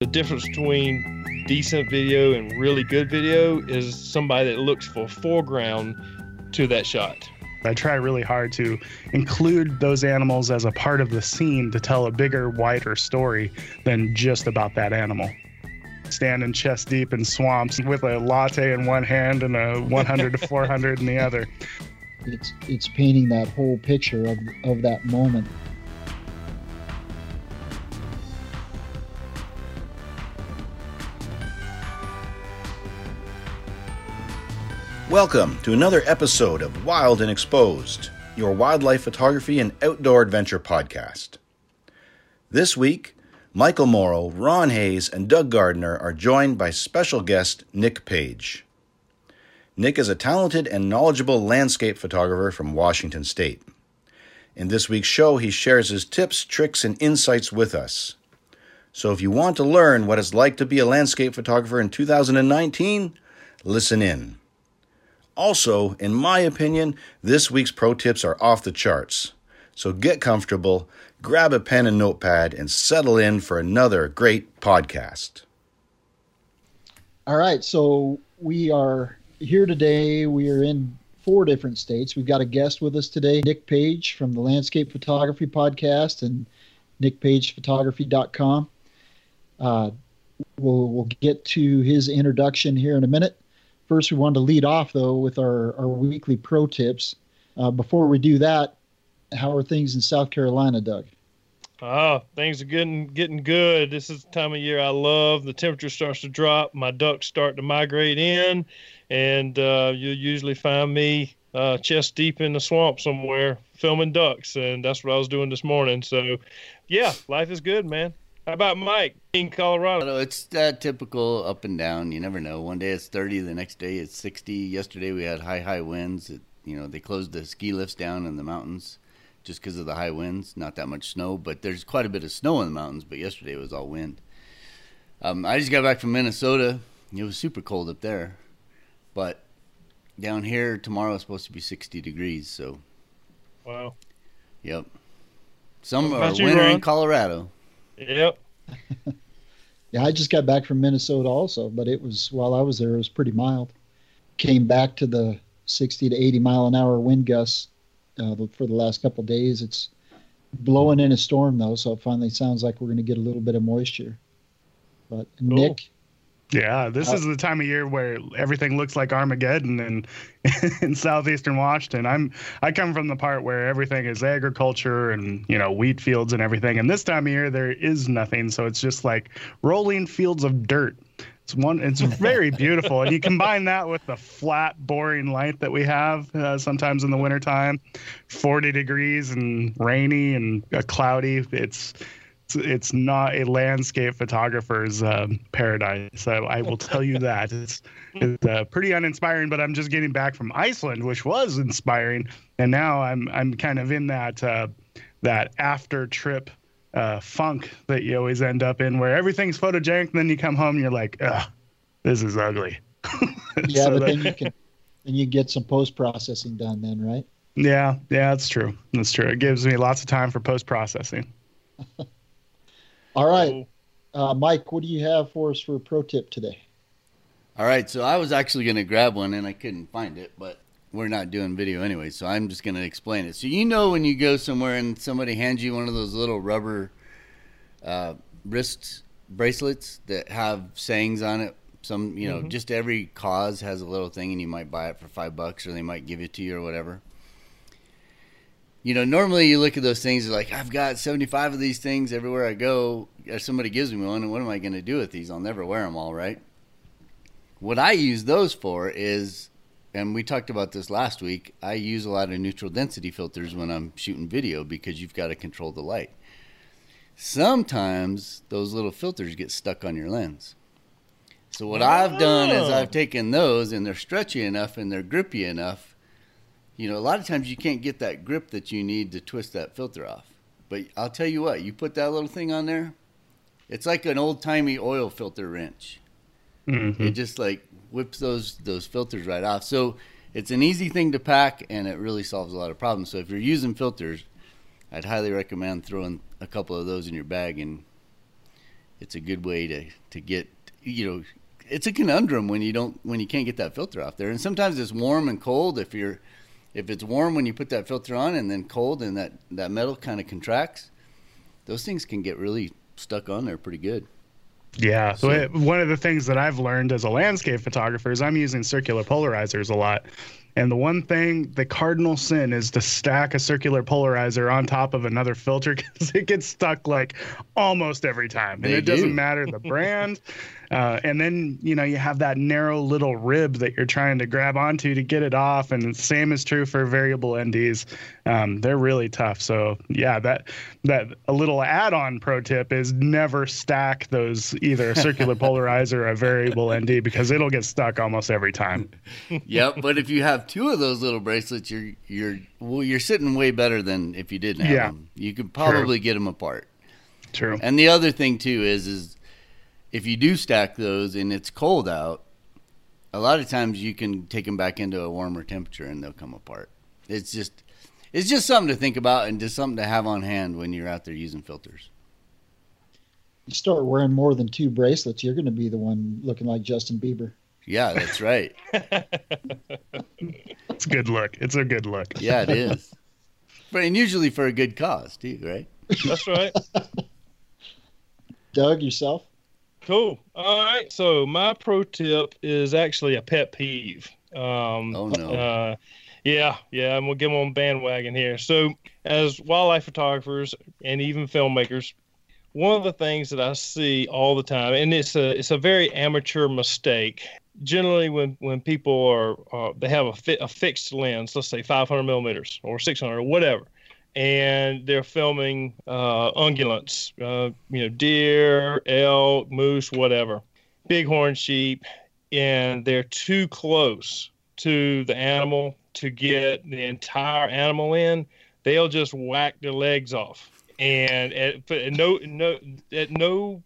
The difference between decent video and really good video is somebody that looks for foreground to that shot. I try really hard to include those animals as a part of the scene to tell a bigger, wider story than just about that animal. Standing chest deep in swamps with a latte in one hand and a 100 to 400 in the other. It's it's painting that whole picture of of that moment. Welcome to another episode of Wild and Exposed, your wildlife photography and outdoor adventure podcast. This week, Michael Morrow, Ron Hayes, and Doug Gardner are joined by special guest Nick Page. Nick is a talented and knowledgeable landscape photographer from Washington State. In this week's show, he shares his tips, tricks, and insights with us. So if you want to learn what it's like to be a landscape photographer in 2019, listen in. Also, in my opinion, this week's pro tips are off the charts. So get comfortable, grab a pen and notepad, and settle in for another great podcast. All right, so we are here today. We are in four different states. We've got a guest with us today, Nick Page from the Landscape Photography Podcast and nickpagephotography.com. Uh, we'll, we'll get to his introduction here in a minute. First, we wanted to lead off, though, with our, our weekly pro tips. Uh, before we do that, how are things in South Carolina, Doug? Oh, things are getting getting good. This is the time of year I love. The temperature starts to drop. My ducks start to migrate in, and uh, you'll usually find me uh, chest deep in the swamp somewhere filming ducks, and that's what I was doing this morning. So, yeah, life is good, man. How about Mike in Colorado? It's that typical up and down. You never know. One day it's 30, the next day it's 60. Yesterday we had high, high winds. It, you know, they closed the ski lifts down in the mountains just because of the high winds. Not that much snow, but there's quite a bit of snow in the mountains. But yesterday it was all wind. Um, I just got back from Minnesota. It was super cold up there, but down here tomorrow is supposed to be 60 degrees. So, wow. Yep. Some are winter in Colorado. Yep. Yeah, I just got back from Minnesota also, but it was while I was there, it was pretty mild. Came back to the 60 to 80 mile an hour wind gusts uh, for the last couple of days. It's blowing in a storm though, so it finally sounds like we're going to get a little bit of moisture. But Nick, Yeah, this Uh, is the time of year where everything looks like Armageddon in in southeastern Washington. I'm I come from the part where everything is agriculture and you know wheat fields and everything. And this time of year there is nothing, so it's just like rolling fields of dirt. It's one. It's very beautiful, and you combine that with the flat, boring light that we have uh, sometimes in the wintertime, 40 degrees and rainy and uh, cloudy. It's it's, it's not a landscape photographer's um, paradise. I, I will tell you that it's, it's uh, pretty uninspiring. But I'm just getting back from Iceland, which was inspiring, and now I'm I'm kind of in that uh, that after trip uh, funk that you always end up in, where everything's photogenic, and then you come home and you're like, ugh, this is ugly. yeah, So but that- then you can then you get some post processing done then, right? yeah, yeah, that's true. That's true. It gives me lots of time for post processing. All right, uh, Mike, what do you have for us for a pro tip today? All right, so I was actually going to grab one and I couldn't find it, but we're not doing video anyway, so I'm just going to explain it. So you know when you go somewhere and somebody hands you one of those little rubber uh, wrist bracelets that have sayings on it. Some, you know, just every cause has a little thing, and you might buy it for five bucks, or they might give it to you, or whatever. You know, normally you look at those things, you're like, I've got 75 of these things everywhere I go. If somebody gives me one, and what am I going to do with these? I'll never wear them all, right? What I use those for is, and we talked about this last week, I use a lot of neutral density filters when I'm shooting video because you've got to control the light. Sometimes those little filters get stuck on your lens. So what I've done is Oh. I've taken those and they're stretchy enough and they're grippy enough. You know, a lot of times you can't get that grip that you need to twist that filter off. But I'll tell you what, you put that little thing on there, it's like an old timey oil filter wrench. Mhm. It just like whips those those filters right off. So it's an easy thing to pack and it really solves a lot of problems. So if you're using filters, I'd highly recommend throwing a couple of those in your bag and it's a good way to to get you know it's a conundrum when you don't when you can't get that filter off there and sometimes it's warm and cold if you're if it's warm when you put that filter on and then cold and that that metal kind of contracts those things can get really stuck on there pretty good yeah. So, it, one of the things that I've learned as a landscape photographer is I'm using circular polarizers a lot. And the one thing, the cardinal sin is to stack a circular polarizer on top of another filter because it gets stuck like almost every time. And They it doesn't matter the brand. Uh, and then, you know, you have that narrow little rib that you're trying to grab onto to get it off. And the same is true for variable NDs. Um, they're really tough. So, yeah, that, that a little add on pro tip is never stack those either a circular polarizer or a variable ND because it'll get stuck almost every time. yep but if you have two of those little bracelets you're you're well you're sitting way better than if you didn't have Yeah. them you could probably get them apart True. And the other thing too is is if you do stack those and it's cold out, a lot of times you can take them back into a warmer temperature and they'll come apart. It's just it's just something to think about and just something to have on hand when you're out there using filters. You start wearing more than two bracelets, you're going to be the one looking like Justin Bieber. Yeah, that's right. It's a good look. It's a good look. Yeah, it is. But and usually for a good cause too, right? That's right. Doug, yourself? Cool. All right. So my pro tip is actually a pet peeve. Um, Oh, no. Uh, yeah, yeah. I'm gonna get them on bandwagon here. So as wildlife photographers and even filmmakers, one of the things that I see all the time, and it's a it's a very amateur mistake. Generally, when when people are uh, they have a, fi- a fixed lens, let's say 500 millimeters or 600 or whatever, and they're filming uh, ungulates, uh, you know, deer, elk, moose, whatever, bighorn sheep, and they're too close to the animal to get the entire animal in. They'll just whack their legs off, and at, no no at no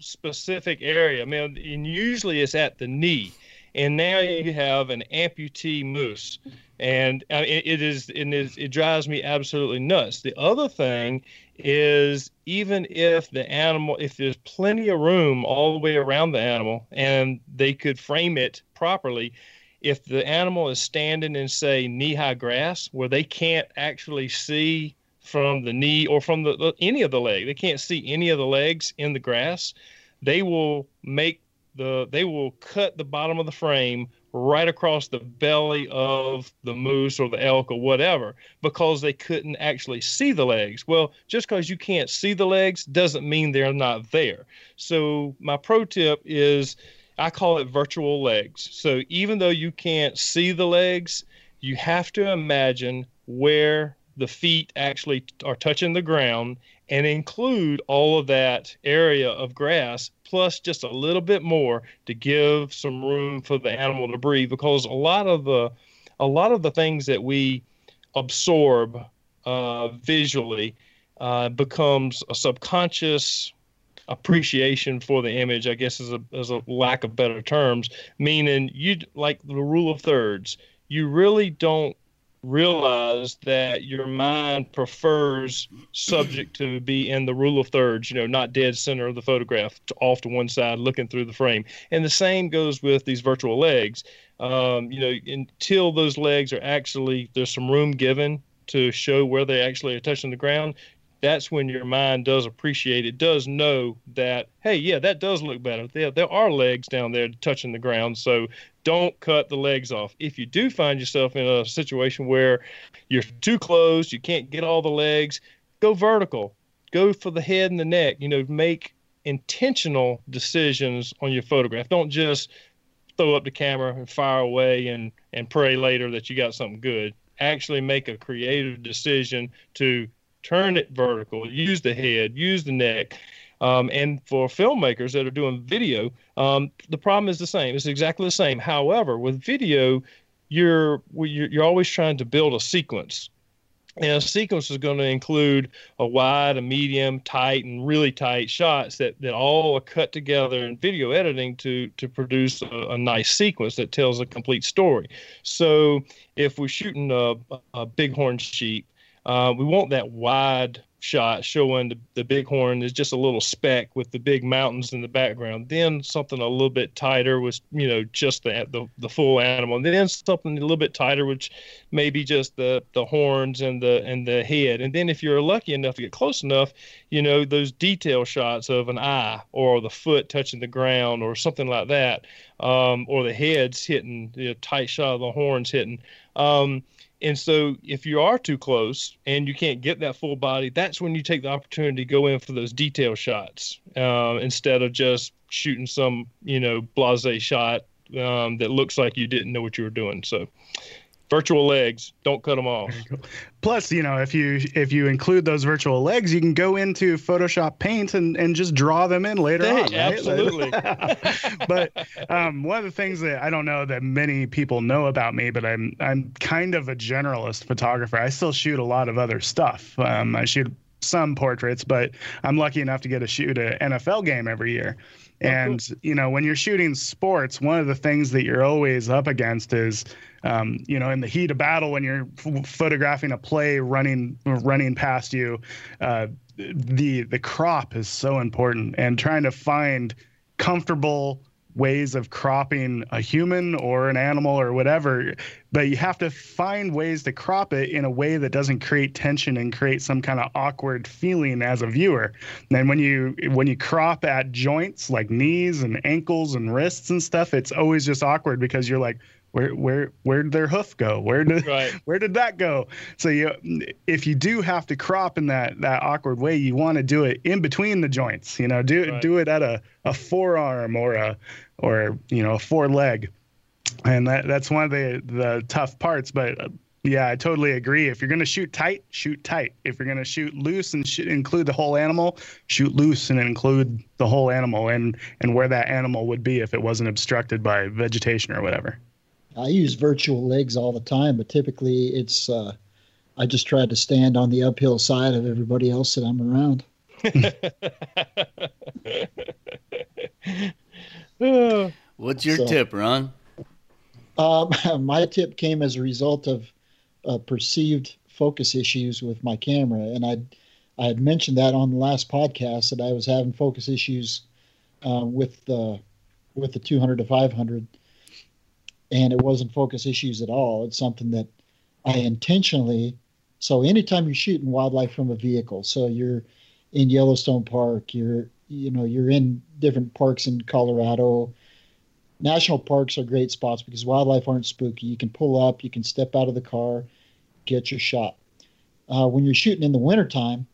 specific area. I mean, and usually it's at the knee. And now you have an amputee moose and uh, it, it is and it, it drives me absolutely nuts. The other thing is even if the animal, if there's plenty of room all the way around the animal, and they could frame it properly, if the animal is standing in say knee-high grass where they can't actually see from the knee or from the any of the leg, they can't see any of the legs in the grass. They will make the they will cut the bottom of the frame right across the belly of the moose or the elk or whatever because they couldn't actually see the legs. Well, just because you can't see the legs doesn't mean they're not there. So, my pro tip is I call it virtual legs. So, even though you can't see the legs, you have to imagine where the feet actually are touching the ground and include all of that area of grass plus just a little bit more to give some room for the animal to breathe because a lot of the a lot of the things that we absorb uh, visually uh, becomes a subconscious appreciation for the image i guess is a, is a lack of better terms meaning you like the rule of thirds you really don't realize that your mind prefers subject to be in the rule of thirds, you know, not dead center of the photograph, to off to one side, looking through the frame. And the same goes with these virtual legs. Um, you know, until those legs are actually there's some room given to show where they actually are touching the ground. That's when your mind does appreciate it, does know that, hey, yeah, that does look better. There, there are legs down there touching the ground. So don't cut the legs off. If you do find yourself in a situation where you're too close, you can't get all the legs, go vertical. Go for the head and the neck. You know, make intentional decisions on your photograph. Don't just throw up the camera and fire away and and pray later that you got something good. Actually make a creative decision to turn it vertical, use the head, use the neck. Um, and for filmmakers that are doing video, um, the problem is the same. It's exactly the same. However, with video, you're you're, always trying to build a sequence. And a sequence is going to include a wide, a medium, tight, and really tight shots that, that all are cut together in video editing to to produce a, a nice sequence that tells a complete story. So if we're shooting a, a bighorn sheep, uh, we want that wide shot showing the, the bighorn is just a little speck with the big mountains in the background. Then something a little bit tighter was, you know, just the the, the full animal. And then something a little bit tighter, which maybe just the the horns and the and the head. And then if you're lucky enough to get close enough, you know, those detail shots of an eye or the foot touching the ground or something like that, um, or the head's hitting, you know, tight shot of the horns hitting. Um, and so if you are too close and you can't get that full body, that's when you take the opportunity to go in for those detail shots uh, instead of just shooting some, you know, blase shot um, that looks like you didn't know what you were doing. So virtual legs. Don't cut them off. Plus you know if you if you include those virtual legs you can go into photoshop paint and and just draw them in later hey, on right? absolutely. But um, one of the things that i don't know that many people know about me but i'm i'm kind of a generalist photographer. I still shoot a lot of other stuff. Um, i shoot some portraits but i'm lucky enough to get to shoot an nfl game every year and you know, when you're shooting sports, one of the things that you're always up against is, um, you know, in the heat of battle when you're f- photographing a play running running past you, uh, the the crop is so important, and trying to find comfortable ways of cropping a human or an animal or whatever but you have to find ways to crop it in a way that doesn't create tension and create some kind of awkward feeling as a viewer. And when you when you crop at joints like knees and ankles and wrists and stuff it's always just awkward because you're like where where where did their hoof go? Where did right. where did that go? So you if you do have to crop in that that awkward way you want to do it in between the joints you know do Right. do it at a, a forearm or a or you know a foreleg. And that that's one of the the tough parts but uh, yeah i totally agree. If you're going to shoot tight shoot tight. If you're going to shoot loose and sh- include the whole animal shoot loose and include the whole animal and and where that animal would be if it wasn't obstructed by vegetation or whatever I use virtual legs all the time, but typically it's uh, I just try to stand on the uphill side of everybody else that I'm around. What's your So- tip, Ron? Um, my tip came as a result of uh, perceived focus issues with my camera, and I I had mentioned that on the last podcast that I was having focus issues uh, with the with the 200 to 500, and it wasn't focus issues at all. It's something that I intentionally. So anytime you're shooting wildlife from a vehicle, so you're in Yellowstone Park, you're you know you're in different parks in Colorado, national parks are great spots because wildlife aren't spooky. You can pull up, you can step out of the car, get your shot. Uh, when you're shooting in the wintertime,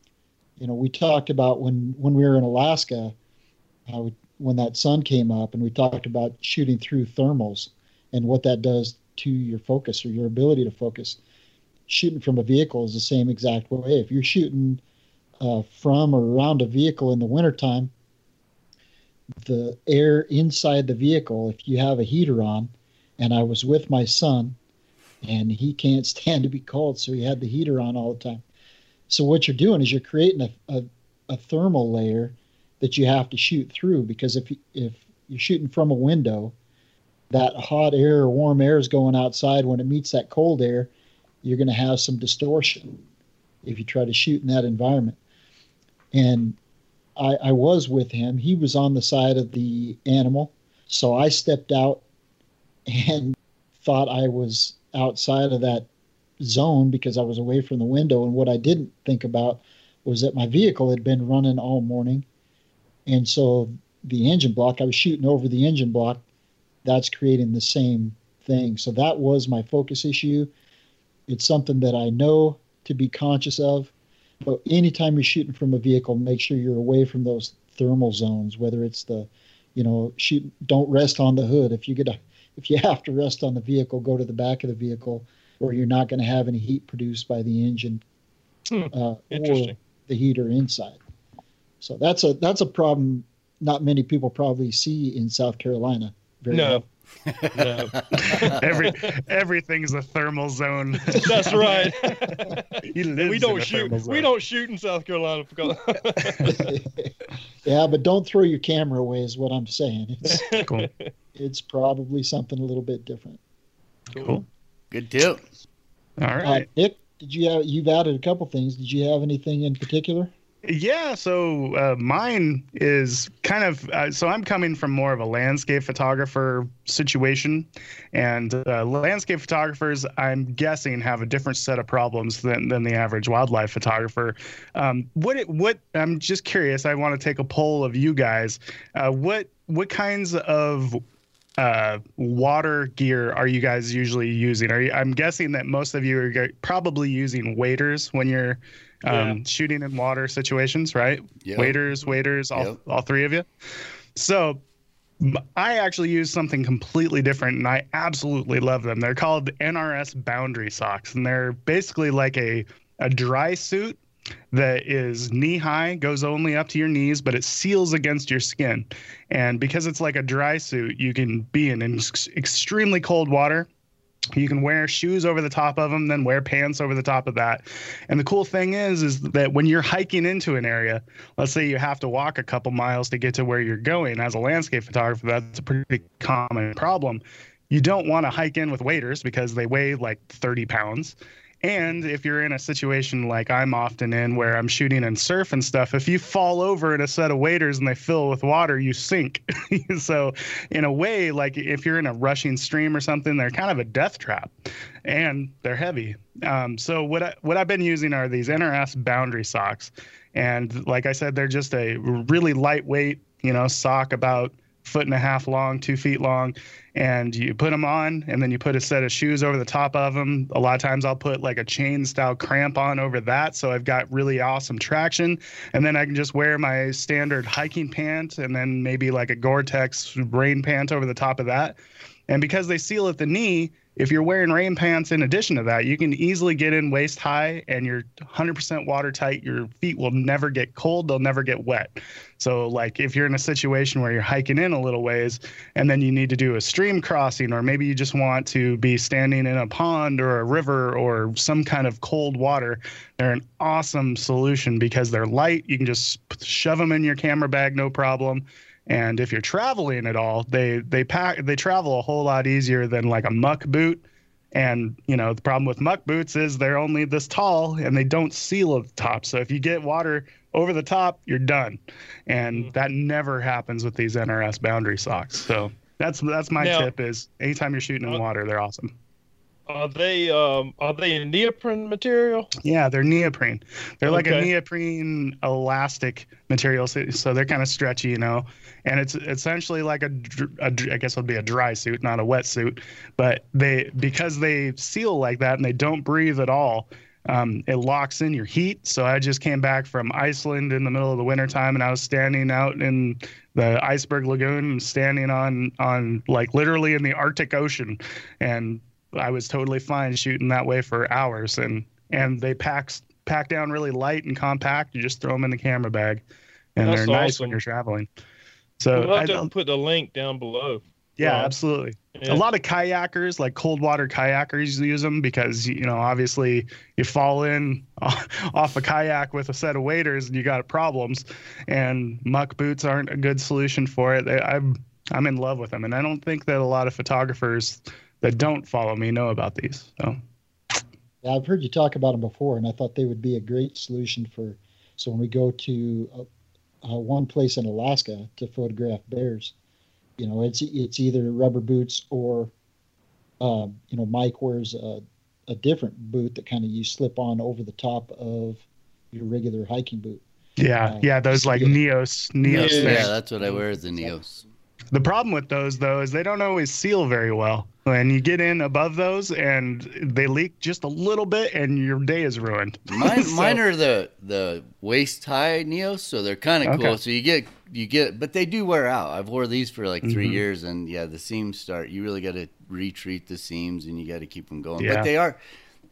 you know, we talked about when, when we were in Alaska, uh, when that sun came up, and we talked about shooting through thermals and what that does to your focus or your ability to focus. Shooting from a vehicle is the same exact way. If you're shooting uh, from or around a vehicle in the wintertime, the air inside the vehicle, if you have a heater on, and I was with my son, and he can't stand to be cold, so he had the heater on all the time. So what you're doing is you're creating a, a, a thermal layer that you have to shoot through because if if you're shooting from a window, that hot air or warm air is going outside. When it meets that cold air, you're going to have some distortion if you try to shoot in that environment. And I, I was with him. He was on the side of the animal. So I stepped out and thought I was outside of that zone because I was away from the window. And what I didn't think about was that my vehicle had been running all morning. And so the engine block, I was shooting over the engine block. That's creating the same thing. So that was my focus issue. It's something that I know to be conscious of. But anytime you're shooting from a vehicle, make sure you're away from those thermal zones, whether it's the, you know, shoot, don't rest on the hood. If you get a, if you have to rest on the vehicle, go to the back of the vehicle where you're not going to have any heat produced by the engine Hmm, uh, or the heater inside. So that's a that's a problem not many people probably see in South Carolina. Very No. no, Every everything's a thermal zone. that's right. He lives we don't a shoot. thermal We don't shoot in South Carolina yeah, but don't throw your camera away is what I'm saying. It's Cool. it's probably something a little bit different. Cool. Good tip. All right, Uh. Nick, did you have? You've added a couple things. Did you have anything in particular? Yeah, so uh, mine is kind of uh, so I'm coming from more of a landscape photographer situation, and uh, landscape photographers, I'm guessing, have a different set of problems than, than the average wildlife photographer. Um, what it, what I'm just curious. I want to take a poll of you guys. Uh, what what kinds of uh, water gear are you guys usually using? Are you, I'm guessing that most of you are probably using waders when you're um, yeah. shooting in water situations, right? Yep. Waiters, waders, all, yep. all three of you. So I actually use something completely different and I absolutely love them. They're called NRS boundary socks and they're basically like a, a dry suit that is knee high, goes only up to your knees, but it seals against your skin. And because it's like a dry suit, you can be in extremely cold water you can wear shoes over the top of them then wear pants over the top of that. And the cool thing is is that when you're hiking into an area let's say you have to walk a couple miles to get to where you're going as a landscape photographer that's a pretty common problem. You don't want to hike in with waders because they weigh like 30 pounds and if you're in a situation like I'm often in where I'm shooting and surf and stuff, if you fall over in a set of waders and they fill with water, you sink. so, in a way, like if you're in a rushing stream or something, they're kind of a death trap and they're heavy. Um, so, what, I, what I've been using are these NRS boundary socks. And like I said, they're just a really lightweight, you know, sock about foot and a half long, two feet long, and you put them on, and then you put a set of shoes over the top of them. A lot of times I'll put like a chain style crampon over that, so I've got really awesome traction, and then I can just wear my standard hiking pant, and then maybe like a Gore-Tex rain pant over the top of that. And because they seal at the knee, if you're wearing rain pants in addition to that, you can easily get in waist high and you're 100% watertight. Your feet will never get cold, they'll never get wet. So, like if you're in a situation where you're hiking in a little ways and then you need to do a stream crossing, or maybe you just want to be standing in a pond or a river or some kind of cold water, they're an awesome solution because they're light. You can just shove them in your camera bag, no problem and if you're traveling at all, they they pack they travel a whole lot easier than like a muck boot. And you know the problem with muck boots is they're only this tall and they don't seal at the top. So if you get water over the top, you're done. And mm-hmm. that never happens with these NRS boundary socks. So that's that's my now, tip is anytime you're shooting in uh, water, they're awesome. Are they um are they in neoprene material? Yeah, they're neoprene. They're okay. like a neoprene elastic material, so, so they're kind of stretchy, you know. And it's essentially like a, a I guess it'll be a dry suit, not a wet suit, but they because they seal like that and they don't breathe at all. Um, it locks in your heat. So I just came back from Iceland in the middle of the wintertime and I was standing out in the iceberg lagoon and standing on on like literally in the Arctic Ocean and I was totally fine shooting that way for hours, and and they pack pack down really light and compact. You just throw them in the camera bag, and That's they're nice awesome. when you're traveling. So we'll to put the link down below. Yeah, um, absolutely. Yeah. A lot of kayakers, like cold water kayakers, use them because you know obviously you fall in off a kayak with a set of waders and you got problems, and muck boots aren't a good solution for it. They, I'm I'm in love with them, and I don't think that a lot of photographers that don't follow me know about these. So. Yeah, I've heard you talk about them before, and I thought they would be a great solution for. So when we go to uh, uh, one place in Alaska to photograph bears, you know, it's it's either rubber boots or, uh, you know, Mike wears a, a different boot that kind of you slip on over the top of your regular hiking boot. Yeah, uh, yeah, those like Neos, Neos. Yeah, yeah, that's what I wear is the Neos. The problem with those though is they don't always seal very well. And you get in above those and they leak just a little bit and your day is ruined. Mine, so, mine are the the waist high Neos, so they're kind of okay. cool. So you get you get, but they do wear out. I've wore these for like 3 mm-hmm. years, and yeah, the seams start. You really got to retreat the seams, and you got to keep them going. Yeah. But they are.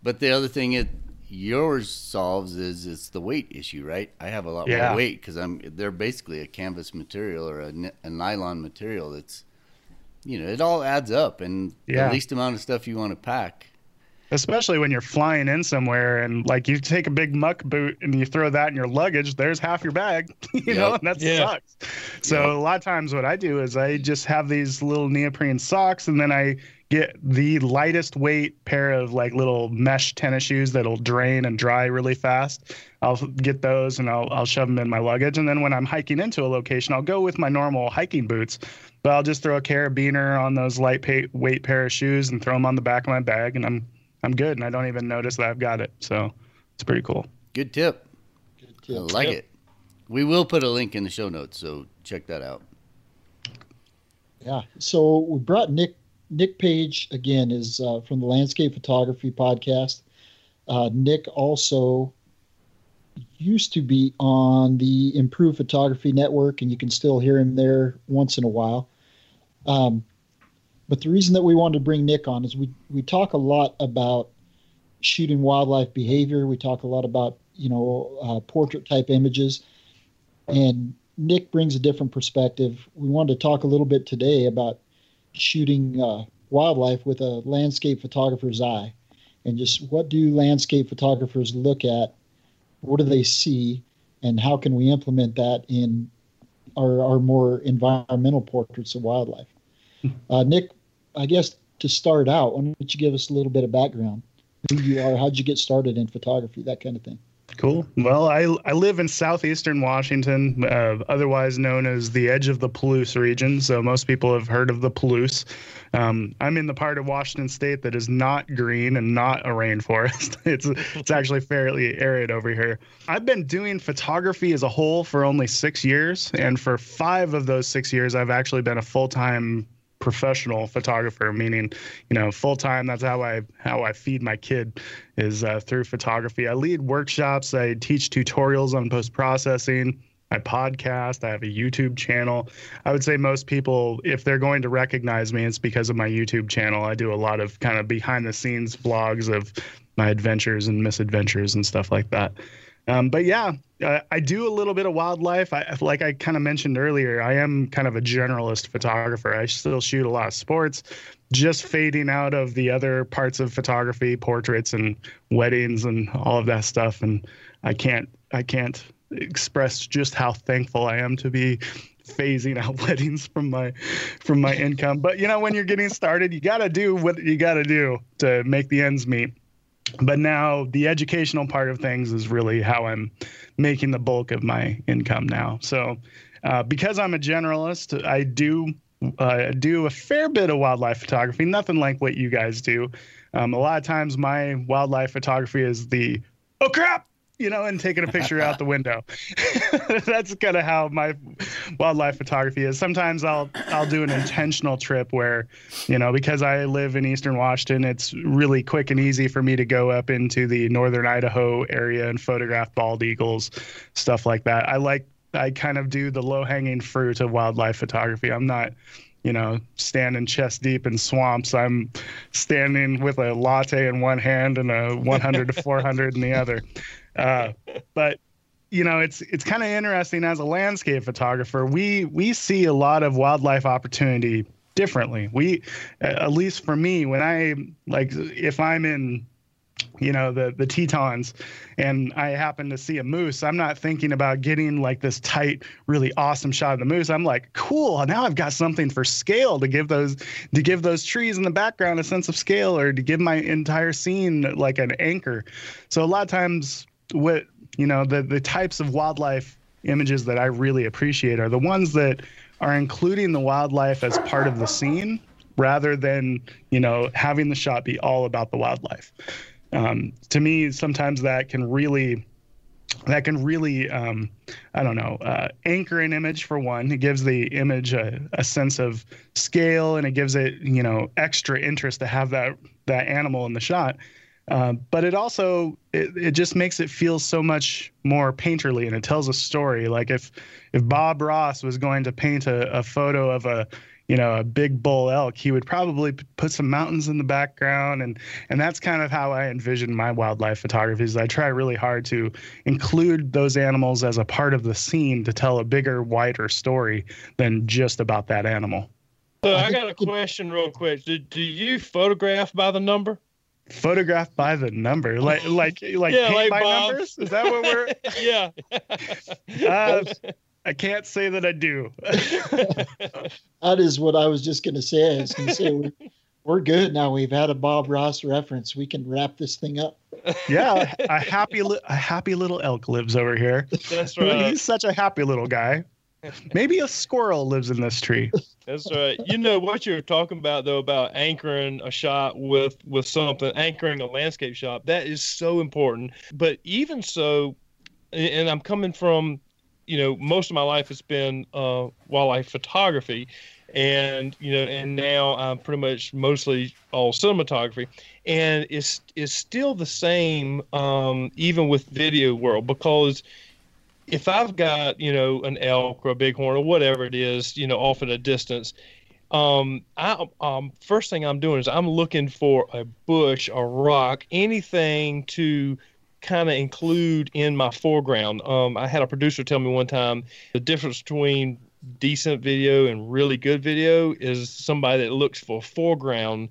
But the other thing it yours solves is it's the weight issue, right? I have a lot yeah. more weight because I'm. They're basically a canvas material or a, a nylon material that's you know, it all adds up, and yeah. the least amount of stuff you want to pack. Especially when you're flying in somewhere and like you take a big muck boot and you throw that in your luggage there's half your bag. You Yep. know and that Yeah. sucks. So a lot of times what i do is i just have these little neoprene socks and then i get the lightest weight pair of like little mesh tennis shoes that'll drain and dry really fast. I'll get those and i'll, I'll shove them in my luggage. And then when i'm hiking into a location i'll go with my normal hiking boots but i'll just throw a carabiner on those light weight pair of shoes and throw them on the back of my bag and i'm I'm good and I don't even notice that I've got it. So it's pretty cool. Good tip. Good I tip. like Yep. it. We will put a link in the show notes, so check that out. Yeah. So we brought Nick. Nick Page again is uh, from the Landscape Photography Podcast. Uh, Nick also used to be on the Improved Photography Network, and you can still hear him there once in a while. Um, but the reason that we wanted to bring Nick on is we we talk a lot about shooting wildlife behavior. We talk a lot about you know uh, portrait type images, and Nick brings a different perspective. We wanted to talk a little bit today about shooting uh, wildlife with a landscape photographer's eye, and just what do landscape photographers look at? What do they see, and how can we implement that in our, our more environmental portraits of wildlife? Uh, Nick, I guess to start out, why don't you give us a little bit of background? Who you are, how'd you get started in photography, that kind of thing. Cool. Well, I I live in southeastern Washington, uh, otherwise known as the edge of the Palouse region. So most people have heard of the Palouse. Um, I'm in the part of Washington State that is not green and not a rainforest. It's it's actually fairly arid over here. I've been doing photography as a whole for only six years, and for five of those six years, I've actually been a full time professional photographer meaning you know full time that's how i how i feed my kid is uh, through photography i lead workshops i teach tutorials on post processing I podcast. I have a YouTube channel. I would say most people, if they're going to recognize me, it's because of my YouTube channel. I do a lot of kind of behind the scenes vlogs of my adventures and misadventures and stuff like that. Um, but yeah, uh, I do a little bit of wildlife. I, like I kind of mentioned earlier, I am kind of a generalist photographer. I still shoot a lot of sports, just fading out of the other parts of photography, portraits and weddings and all of that stuff. And I can't, I can't express just how thankful I am to be phasing out weddings from my from my income. But you know, when you're getting started, you got to do what you got to do to make the ends meet. But now the educational part of things is really how I'm making the bulk of my income now. So uh, because I'm a generalist, I do uh, do a fair bit of wildlife photography. Nothing like what you guys do. Um, a lot of times, my wildlife photography is the oh crap, you know, and taking a picture out the window. That's kind of how my wildlife photography is. Sometimes I'll I'll do an intentional trip where, you know, because I live in Eastern Washington, it's really quick and easy for me to go up into the northern Idaho area and photograph bald eagles, stuff like that. I like I kind of do the low hanging fruit of wildlife photography. I'm not you know, standing chest deep in swamps. I'm standing with a latte in one hand and a 100 to 400 in the other. Uh, but you know, it's it's kind of interesting as a landscape photographer. We we see a lot of wildlife opportunity differently. We, at least for me, when I like, if I'm in you know the the tetons and i happen to see a moose i'm not thinking about getting like this tight really awesome shot of the moose i'm like cool now i've got something for scale to give those to give those trees in the background a sense of scale or to give my entire scene like an anchor so a lot of times what you know the the types of wildlife images that i really appreciate are the ones that are including the wildlife as part of the scene rather than you know having the shot be all about the wildlife. Um, to me sometimes that can really that can really um, i don't know uh, anchor an image for one. It gives the image a, a sense of scale and it gives it you know extra interest to have that that animal in the shot uh, but it also it, it just makes it feel so much more painterly and it tells a story like if if bob ross was going to paint a, a photo of a you know a big bull elk he would probably put some mountains in the background and and that's kind of how i envision my wildlife photography is i try really hard to include those animals as a part of the scene to tell a bigger wider story than just about that animal So I I got a question real quick. Do, do you photograph by the number? Photographed by the number, like like like Yeah, paint like by Bob. numbers. Is that what we're? yeah. Uh, I can't say that I do. That is what I was just going to say. I was going to say we're, we're good now. We've had a Bob Ross reference. We can wrap this thing up. yeah, a happy li- a happy little elk lives over here. That's right. He's such a happy little guy. Maybe a squirrel lives in this tree. That's right. You know what you're talking about though about anchoring a shot with with something, anchoring a landscape shot. That is so important. But even so, and I'm coming from, you know, most of my life has been uh, wildlife photography, and you know, and now I'm pretty much mostly all cinematography, and it's it's still the same um, even with video world because if I've got, you know, an elk or a bighorn or whatever it is, you know, off at a distance, um, I, um, first thing I'm doing is I'm looking for a bush, a rock, anything to kind of include in my foreground. Um, I had a producer tell me one time the difference between decent video and really good video is somebody that looks for foreground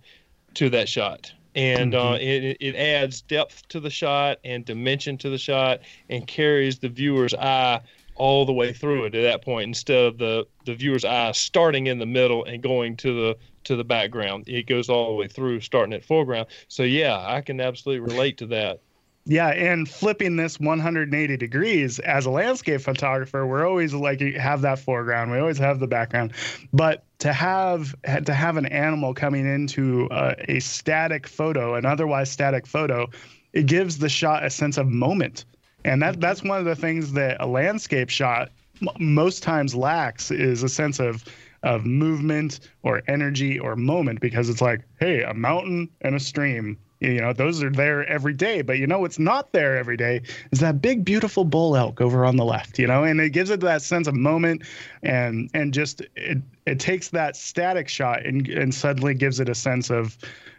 to that shot. And uh, it, it adds depth to the shot and dimension to the shot and carries the viewer's eye all the way through it at that point instead of the, the viewer's eye starting in the middle and going to the to the background. It goes all the way through, starting at foreground. So yeah, I can absolutely relate to that. Yeah, and flipping this 180 degrees as a landscape photographer, we're always like you have that foreground, we always have the background, but to have to have an animal coming into a static photo, an otherwise static photo, it gives the shot a sense of moment, and that that's one of the things that a landscape shot m- most times lacks is a sense of of movement or energy or moment because it's like, hey, a mountain and a stream you know those are there every day. But you know what's not there every day is that big beautiful bull elk over on the left you know and it gives it that sense of moment. And and just it it takes that static shot and and suddenly gives it a sense of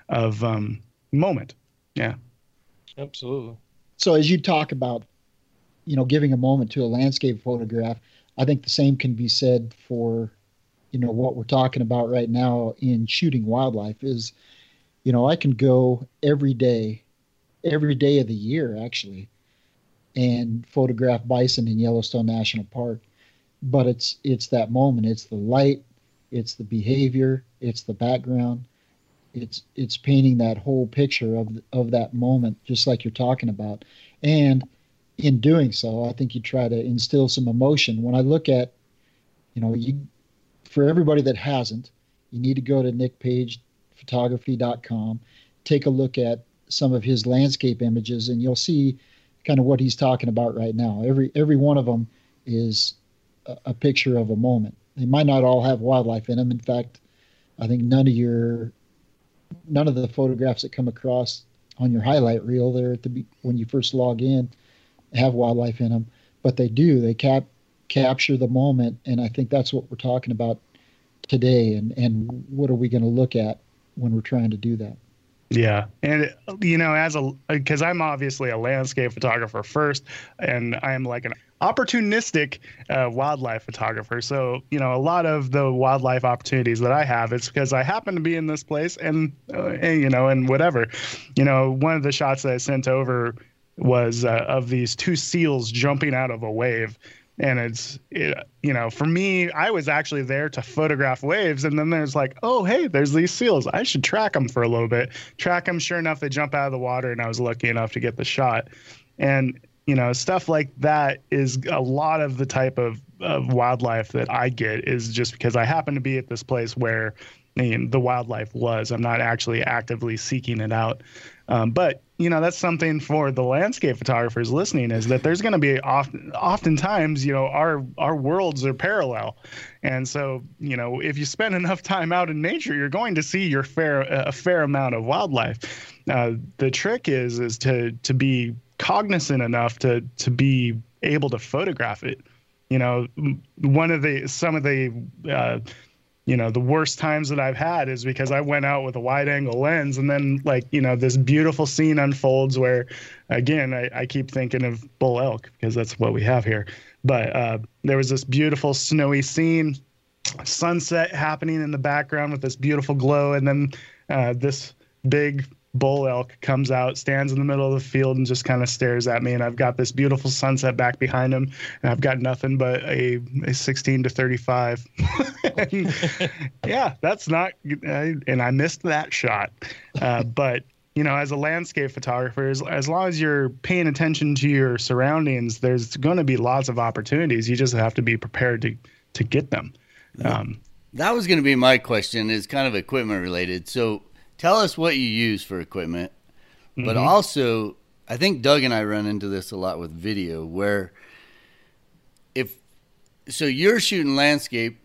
of um moment. Yeah. Absolutely. So as you talk about, you know, giving a moment to a landscape photograph, I think the same can be said for, you know, what we're talking about right now in shooting wildlife is, you know, I can go every day, every day of the year actually, and photograph bison in Yellowstone National Park. But it's it's that moment. It's the light, it's the behavior, it's the background, it's it's painting that whole picture of of that moment just like you're talking about and in doing so i think you try to instill some emotion when i look at you know you for everybody that hasn't you need to go to nickpagephotography.com take a look at some of his landscape images and you'll see kind of what he's talking about right now. Every every one of them is a, a picture of a moment. They might not all have wildlife in them. In fact i think none of your none of the photographs that come across on your highlight reel there at the when you first log in have wildlife in them, but they do. They cap capture the moment, and I think that's what we're talking about today. And and what are we going to look at when we're trying to do that? Yeah, and you know, as a because I'm obviously a landscape photographer first, and I'm like an opportunistic uh, wildlife photographer. So you know, a lot of the wildlife opportunities that I have, it's because I happen to be in this place, and, uh, and you know, and whatever. You know, one of the shots that I sent over was uh, of these two seals jumping out of a wave and it's it, you know for me i was actually there to photograph waves. And then there's like oh hey there's these seals. I should track them for a little bit. Track them sure enough they jump out of the water and i was lucky enough to get the shot. And you know stuff like that is a lot of the type of, of wildlife that i get is just because i happen to be at this place where you know, the wildlife was. I'm not actually actively seeking it out. Um, but you know that's something for the landscape photographers listening is that there's going to be often oftentimes you know our our worlds are parallel. And so you know if you spend enough time out in nature you're going to see your fair a fair amount of wildlife. Uh, the trick is is to to be cognizant enough to to be able to photograph it. You know one of the some of the uh, you know the worst times that i've had is because i went out with a wide angle lens and then like you know this beautiful scene unfolds where again i, I keep thinking of bull elk because that's what we have here. But uh, there was this beautiful snowy scene sunset happening in the background with this beautiful glow and then uh, this big bull elk comes out, stands in the middle of the field, and just kind of stares at me. And I've got this beautiful sunset back behind him, and I've got nothing but a, a 16 to 35. and, yeah, that's not, and I missed that shot. Uh, but you know, as a landscape photographer, as, as long as you're paying attention to your surroundings, there's going to be lots of opportunities. You just have to be prepared to to get them. Um, that was going to be my question. Is kind of equipment related. So tell us what you use for equipment, but mm-hmm. also I think Doug and I run into this a lot with video where if so you're shooting landscape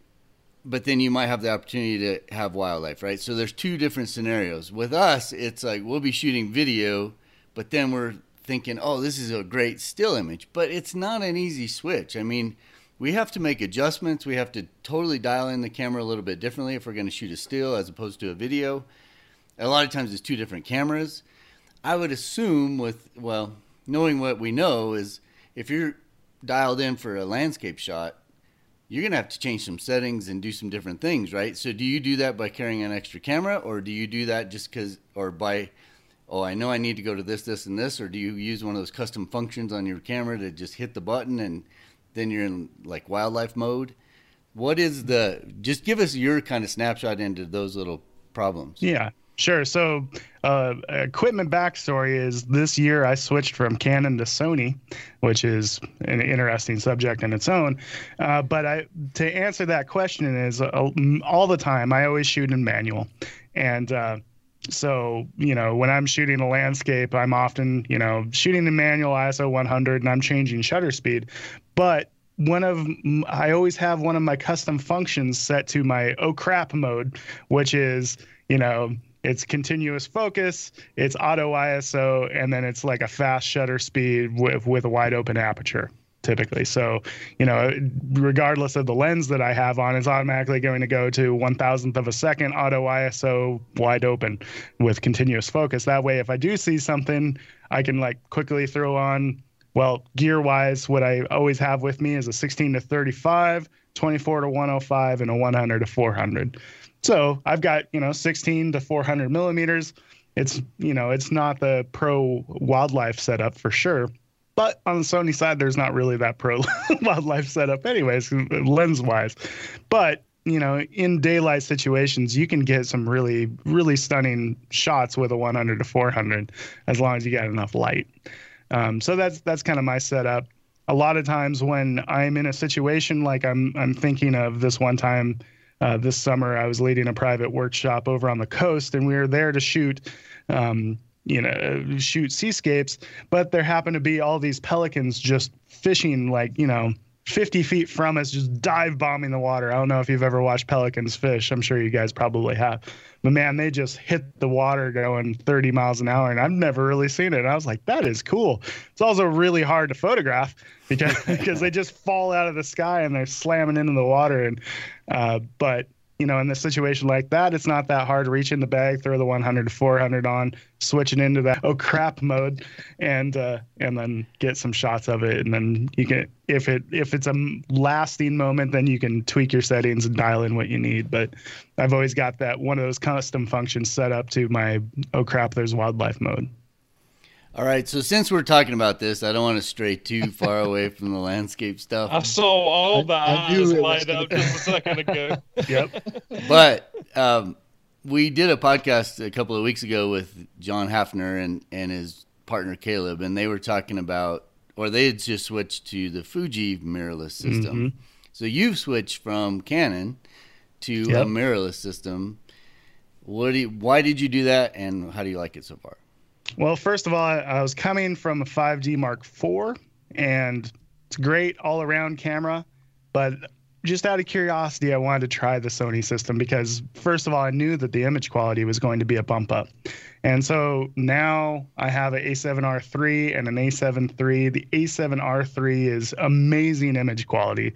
but then you might have the opportunity to have wildlife, right? So there's two different scenarios. With us, it's like we'll be shooting video, but then we're thinking, "Oh, this is a great still image." But it's not an easy switch. I mean, we have to make adjustments. We have to totally dial in the camera a little bit differently if we're going to shoot a still as opposed to a video. A lot of times it's two different cameras. I would assume with well, knowing what we know is if you're dialed in for a landscape shot, you're going to have to change some settings and do some different things, right? So do you do that by carrying an extra camera or do you do that just cuz or by oh, I know I need to go to this this and this or do you use one of those custom functions on your camera to just hit the button and then you're in like wildlife mode? What is the just give us your kind of snapshot into those little problems. Yeah. Sure. So, uh, equipment backstory is this year I switched from Canon to Sony, which is an interesting subject in its own. Uh, but I, to answer that question is uh, all the time I always shoot in manual, and uh, so you know when I'm shooting a landscape, I'm often you know shooting in manual ISO 100, and I'm changing shutter speed, but one of I always have one of my custom functions set to my oh crap mode, which is you know it's continuous focus, it's auto ISO, and then it's like a fast shutter speed with with a wide open aperture typically. So, you know, regardless of the lens that I have on, it's automatically going to go to one thousandth of a second auto ISO wide open with continuous focus. That way, if I do see something, I can like quickly throw on. Well, gear wise, what I always have with me is a 16 to 35, 24 to 105, and a 100 to 400. So I've got, you know, 16 to 400 millimeters. It's, you know, it's not the pro wildlife setup for sure. But on the Sony side, there's not really that pro wildlife setup, anyways, lens wise. But, you know, in daylight situations, you can get some really, really stunning shots with a 100 to 400 as long as you got enough light. Um, so that's that's kind of my setup. A lot of times when I'm in a situation like I'm I'm thinking of this one time uh, this summer, I was leading a private workshop over on the coast, and we were there to shoot. Um, you know, shoot seascapes, but there happened to be all these pelicans just fishing like, you know, 50 feet from us, just dive bombing the water. I don't know if you've ever watched pelicans fish. I'm sure you guys probably have. But man, they just hit the water going 30 miles an hour, and I've never really seen it. I was like, that is cool. It's also really hard to photograph because because they just fall out of the sky and they're slamming into the water. And uh, but you know, in a situation like that, it's not that hard reach in the bag, throw the 100 to 400 on, switch it into that oh crap mode, and uh, and then get some shots of it. And then you can, if it if it's a lasting moment, then you can tweak your settings and dial in what you need. But I've always got that one of those custom functions set up to my oh crap, there's wildlife mode. All right, so since we're talking about this, I don't want to stray too far away from the landscape stuff. I saw all the I, eyes light up just a second ago. yep. But um, we did a podcast a couple of weeks ago with John Hafner and, and his partner Caleb, and they were talking about, or they had just switched to the Fuji mirrorless system. Mm-hmm. So you've switched from Canon to yep. a mirrorless system. What do you, why did you do that, and how do you like it so far? Well, first of all, I was coming from a 5D Mark IV, and it's a great all around camera. But just out of curiosity, I wanted to try the Sony system because, first of all, I knew that the image quality was going to be a bump up. And so now I have an A7R3 and an A7 III. The A7R3 is amazing image quality.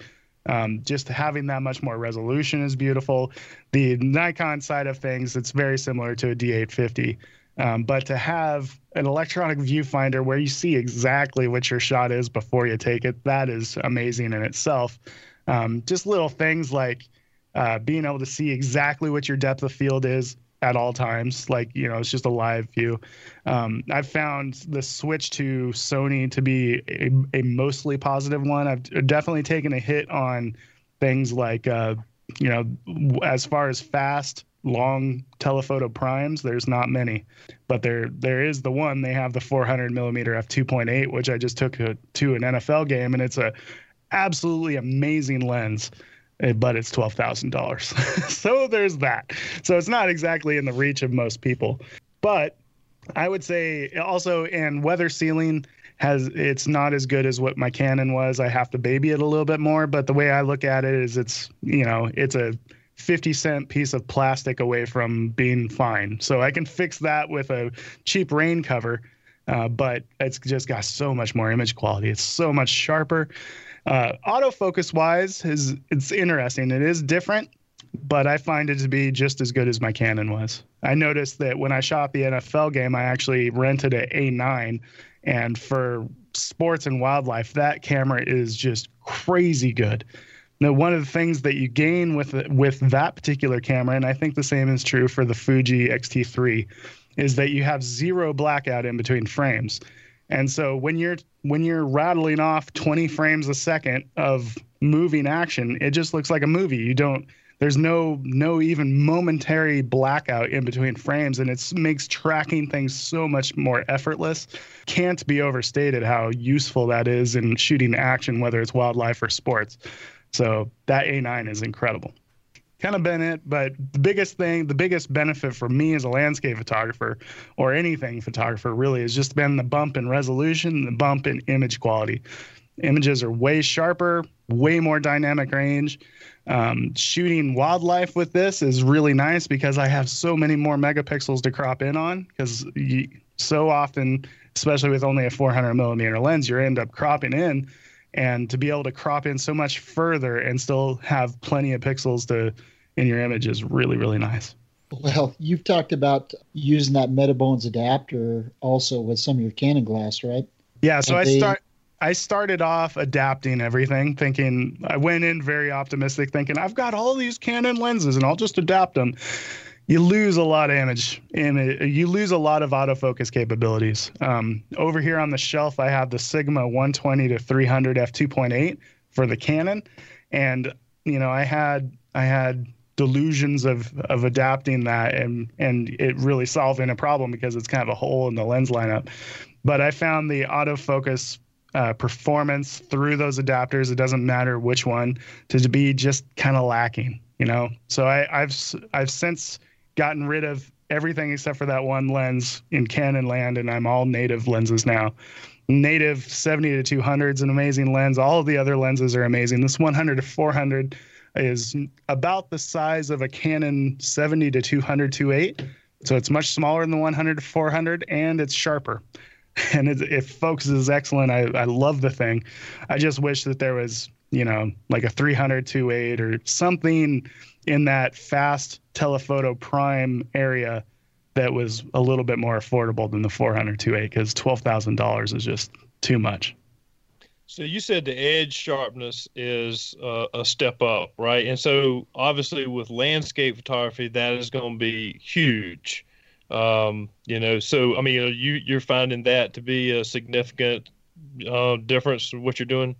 Um, just having that much more resolution is beautiful. The Nikon side of things, it's very similar to a D850. Um, but to have an electronic viewfinder where you see exactly what your shot is before you take it, that is amazing in itself. Um, just little things like uh, being able to see exactly what your depth of field is at all times. Like, you know, it's just a live view. Um, I've found the switch to Sony to be a, a, mostly positive one. I've definitely taken a hit on things like, uh, you know, as far as fast, long telephoto primes, there's not many, but there there is the one. They have the 400 millimeter f2.8, which I just took a, to an NFL game, and it's a absolutely amazing lens. Eh, but it's twelve thousand dollars. so there's that. So it's not exactly in the reach of most people. But I would say also, and weather sealing has it's not as good as what my Canon was. I have to baby it a little bit more. But the way I look at it is, it's you know, it's a 50 cent piece of plastic away from being fine. So I can fix that with a cheap rain cover. Uh, but it's just got so much more image quality. It's so much sharper. Uh, autofocus wise is it's interesting. It is different, but I find it to be just as good as my Canon was. I noticed that when I shot the NFL game, I actually rented an A9, and for sports and wildlife, that camera is just crazy good. Now, one of the things that you gain with with that particular camera, and I think the same is true for the Fuji X-T3, is that you have zero blackout in between frames. And so when you're when you're rattling off 20 frames a second of moving action, it just looks like a movie. You don't there's no no even momentary blackout in between frames and it makes tracking things so much more effortless can't be overstated how useful that is in shooting action whether it's wildlife or sports so that a9 is incredible kind of been it. But the biggest thing, the biggest benefit for me as a landscape photographer or anything photographer really has just been the bump in resolution, the bump in image quality. Images are way sharper, way more dynamic range. Um, shooting wildlife with this is really nice because I have so many more megapixels to crop in on. Because so often, especially with only a 400 millimeter lens, you end up cropping in and to be able to crop in so much further and still have plenty of pixels to in your image is really really nice. Well you've talked about using that metabones adapter also with some of your canon glass right? Yeah so i start i started off adapting everything thinking i went in very optimistic thinking i've got all these canon lenses and i'll just adapt them you lose a lot of image and you lose a lot of autofocus capabilities. Um, over here on the shelf, I have the Sigma 120 to 300 f2.8 for the Canon, and you know I had I had delusions of of adapting that and and it really solving a problem because it's kind of a hole in the lens lineup. But I found the autofocus uh, performance through those adapters, it doesn't matter which one, to be just kind of lacking. You know, so I, I've I've since gotten rid of everything except for that one lens in Canon land, and I'm all native lenses now. Native 70 to 200 is an amazing lens. All of the other lenses are amazing. This 100 to 400 is about the size of a Canon 70 to 200 2.8. So it's much smaller than the 100 to 400, and it's sharper. And it, it focuses excellent. I, I love the thing. I just wish that there was, you know, like a 300 2.8 or something in that fast telephoto prime area that was a little bit more affordable than the 400 2.8 because $12,000 is just too much. So you said the edge sharpness is uh, a step up, right? And so obviously with landscape photography, that is going to be huge. Um, you know, so I mean, you you're finding that to be a significant uh, difference in what you're doing.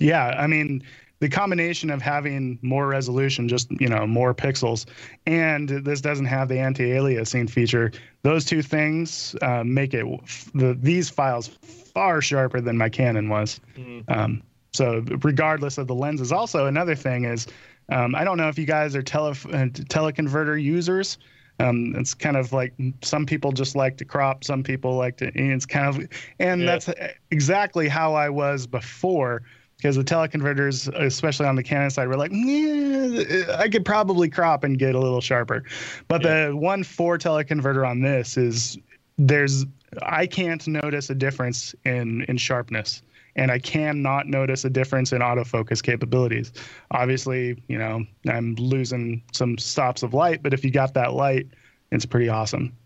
Yeah, I mean, the combination of having more resolution, just you know more pixels, and this doesn't have the anti-aliasing feature. Those two things uh, make it the these files far sharper than my Canon was. Mm-hmm. Um, so regardless of the lenses, also another thing is um, I don't know if you guys are tele uh, teleconverter users. Um, it's kind of like some people just like to crop, some people like to. it's kind of, and yeah. that's exactly how I was before because the teleconverters, especially on the Canon side, were like, yeah, I could probably crop and get a little sharper. But yeah. the one four teleconverter on this is there's I can't notice a difference in in sharpness, and I cannot notice a difference in autofocus capabilities. Obviously, you know I'm losing some stops of light, but if you got that light, it's pretty awesome.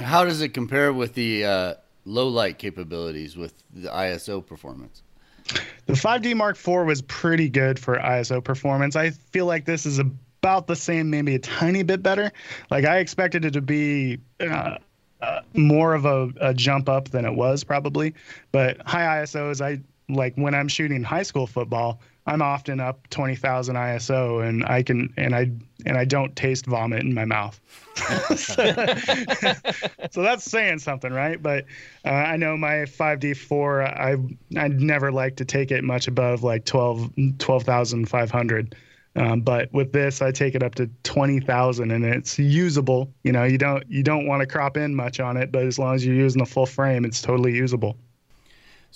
How does it compare with the uh, low light capabilities with the ISO performance? The 5D Mark IV was pretty good for ISO performance. I feel like this is about the same, maybe a tiny bit better. Like I expected it to be uh, uh, more of a, a jump up than it was probably. But high ISOs, I like when I'm shooting high school football, I'm often up 20,000 ISO and I can and I and I don't taste vomit in my mouth. so that's saying something, right? But uh, I know my 5D4 I I never like to take it much above like 12 12,500. Um, but with this, I take it up to twenty thousand, and it's usable. You know, you don't you don't want to crop in much on it, but as long as you're using the full frame, it's totally usable.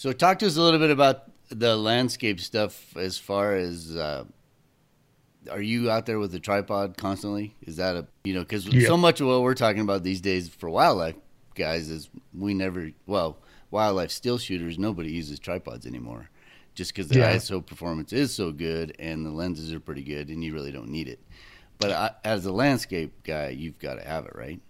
So, talk to us a little bit about the landscape stuff. As far as uh, are you out there with the tripod constantly? Is that a you know because yeah. so much of what we're talking about these days for wildlife guys is we never well wildlife still shooters nobody uses tripods anymore just because the yeah. ISO performance is so good and the lenses are pretty good, and you really don't need it. But I, as a landscape guy, you've got to have it, right?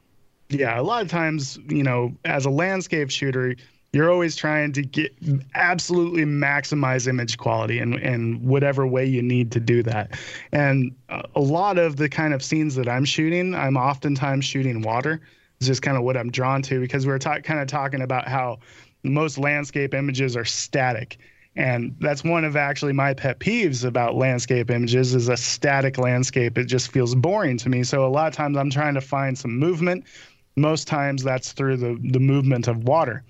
Yeah, a lot of times, you know, as a landscape shooter, you're always trying to get absolutely maximize image quality and in whatever way you need to do that. And a lot of the kind of scenes that I'm shooting, I'm oftentimes shooting water. It's just kind of what I'm drawn to because we're ta- kind of talking about how most landscape images are static and that's one of actually my pet peeves about landscape images is a static landscape it just feels boring to me so a lot of times i'm trying to find some movement most times that's through the the movement of water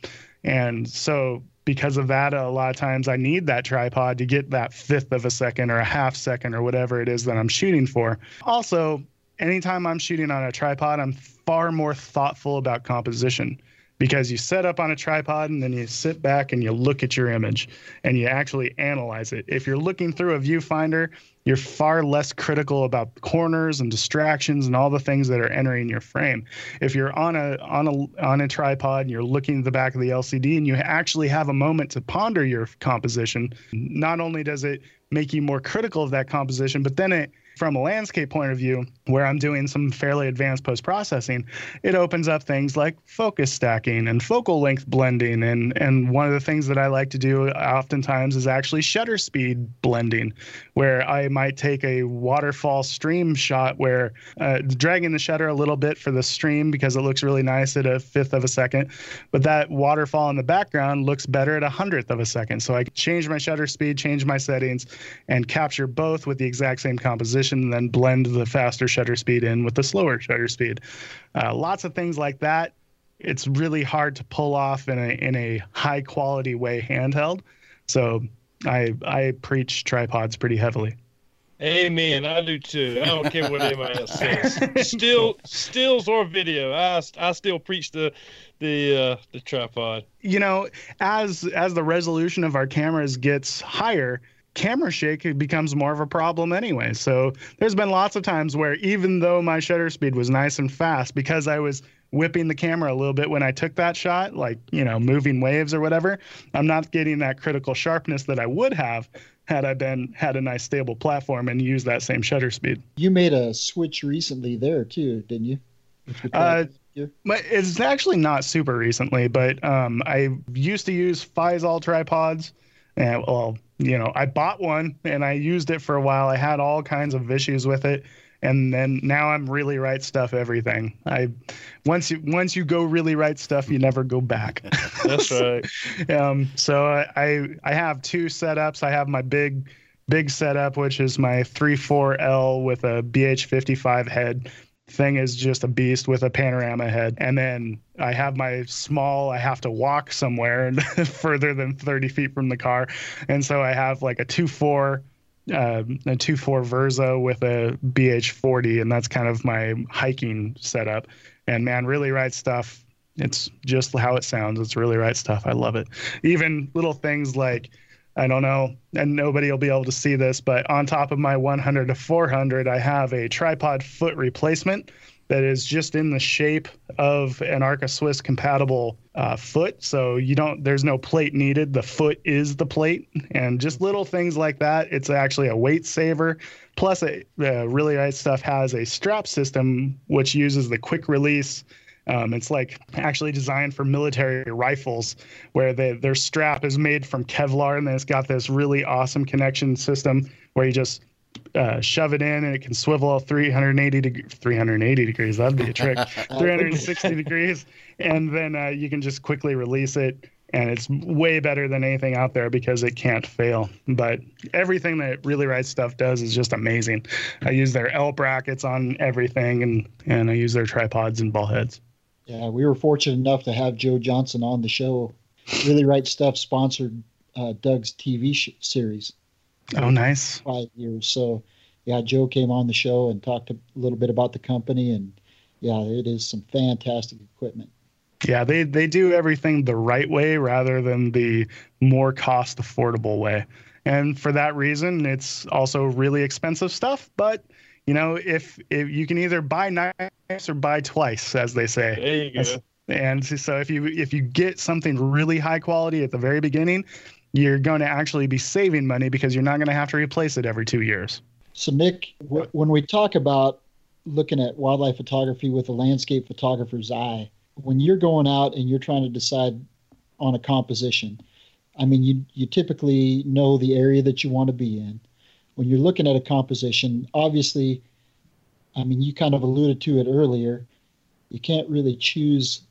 and so because of that a lot of times i need that tripod to get that fifth of a second or a half second or whatever it is that i'm shooting for also anytime i'm shooting on a tripod i'm far more thoughtful about composition because you set up on a tripod and then you sit back and you look at your image and you actually analyze it. If you're looking through a viewfinder, you're far less critical about corners and distractions and all the things that are entering your frame. If you're on a on a on a tripod and you're looking at the back of the LCD and you actually have a moment to ponder your composition, not only does it make you more critical of that composition, but then it from a landscape point of view, where I'm doing some fairly advanced post processing, it opens up things like focus stacking and focal length blending. And, and one of the things that I like to do oftentimes is actually shutter speed blending, where I might take a waterfall stream shot where uh, dragging the shutter a little bit for the stream because it looks really nice at a fifth of a second, but that waterfall in the background looks better at a hundredth of a second. So I change my shutter speed, change my settings, and capture both with the exact same composition and then blend the faster shutter speed in with the slower shutter speed. Uh, lots of things like that. It's really hard to pull off in a in a high quality way handheld. So I I preach tripods pretty heavily. Amen. I do too. I don't care what anybody else says. Still, stills or video. I, I still preach the the uh, the tripod. You know, as as the resolution of our cameras gets higher, camera shake becomes more of a problem anyway. So there's been lots of times where even though my shutter speed was nice and fast because I was whipping the camera a little bit when I took that shot, like, you know, moving waves or whatever, I'm not getting that critical sharpness that I would have had I been had a nice stable platform and used that same shutter speed. You made a switch recently there too, didn't you? Uh, it's actually not super recently, but um, I used to use Feisol tripods. And well, you know, I bought one and I used it for a while. I had all kinds of issues with it. And then now I'm really right stuff everything. I once you once you go really right stuff, you never go back. That's right. um, so I I have two setups. I have my big big setup, which is my 3-4L with a BH55 head thing is just a beast with a panorama head. And then I have my small, I have to walk somewhere further than 30 feet from the car. And so I have like a 2.4 uh, a 2.4 Versa with a BH40, and that's kind of my hiking setup. And man, really right stuff. It's just how it sounds. It's really right stuff. I love it. Even little things like I don't know, and nobody will be able to see this, but on top of my 100 to 400, I have a tripod foot replacement that is just in the shape of an Arca Swiss compatible uh, foot. So you don't, there's no plate needed. The foot is the plate, and just little things like that. It's actually a weight saver. Plus, it, uh, really nice stuff has a strap system which uses the quick release um, it's like actually designed for military rifles, where they, their strap is made from Kevlar, and then it's got this really awesome connection system where you just uh, shove it in and it can swivel 380 deg- 380 degrees. That'd be a trick. 360 degrees, and then uh, you can just quickly release it. And it's way better than anything out there because it can't fail. But everything that Really Right Stuff does is just amazing. I use their L brackets on everything, and and I use their tripods and ball heads. Yeah, we were fortunate enough to have Joe Johnson on the show. Really Right Stuff sponsored uh, Doug's TV sh- series. Oh, nice. Five years. So, yeah, Joe came on the show and talked a little bit about the company, and yeah, it is some fantastic equipment. Yeah, they they do everything the right way rather than the more cost affordable way. And for that reason, it's also really expensive stuff, but you know, if if you can either buy nice or buy twice as they say. There you go. And so if you if you get something really high quality at the very beginning, you're going to actually be saving money because you're not going to have to replace it every 2 years. So, Nick, w- when we talk about looking at wildlife photography with a landscape photographer's eye, when you're going out and you're trying to decide on a composition, I mean, you you typically know the area that you want to be in. When you're looking at a composition, obviously, I mean, you kind of alluded to it earlier. You can't really choose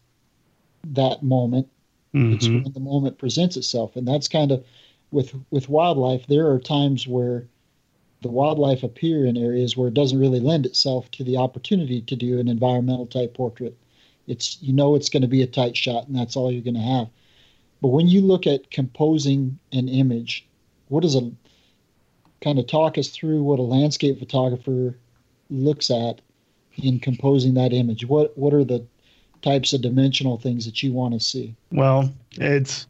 that moment. It's Mhm. when the moment presents itself, and that's kind of with with wildlife. There are times where the wildlife appear in areas where it doesn't really lend itself to the opportunity to do an environmental type portrait. It's you know it's going to be a tight shot, and that's all you're going to have. But when you look at composing an image, what is a kind of talk us through what a landscape photographer looks at in composing that image? What what are the types of dimensional things that you want to see? Well, it's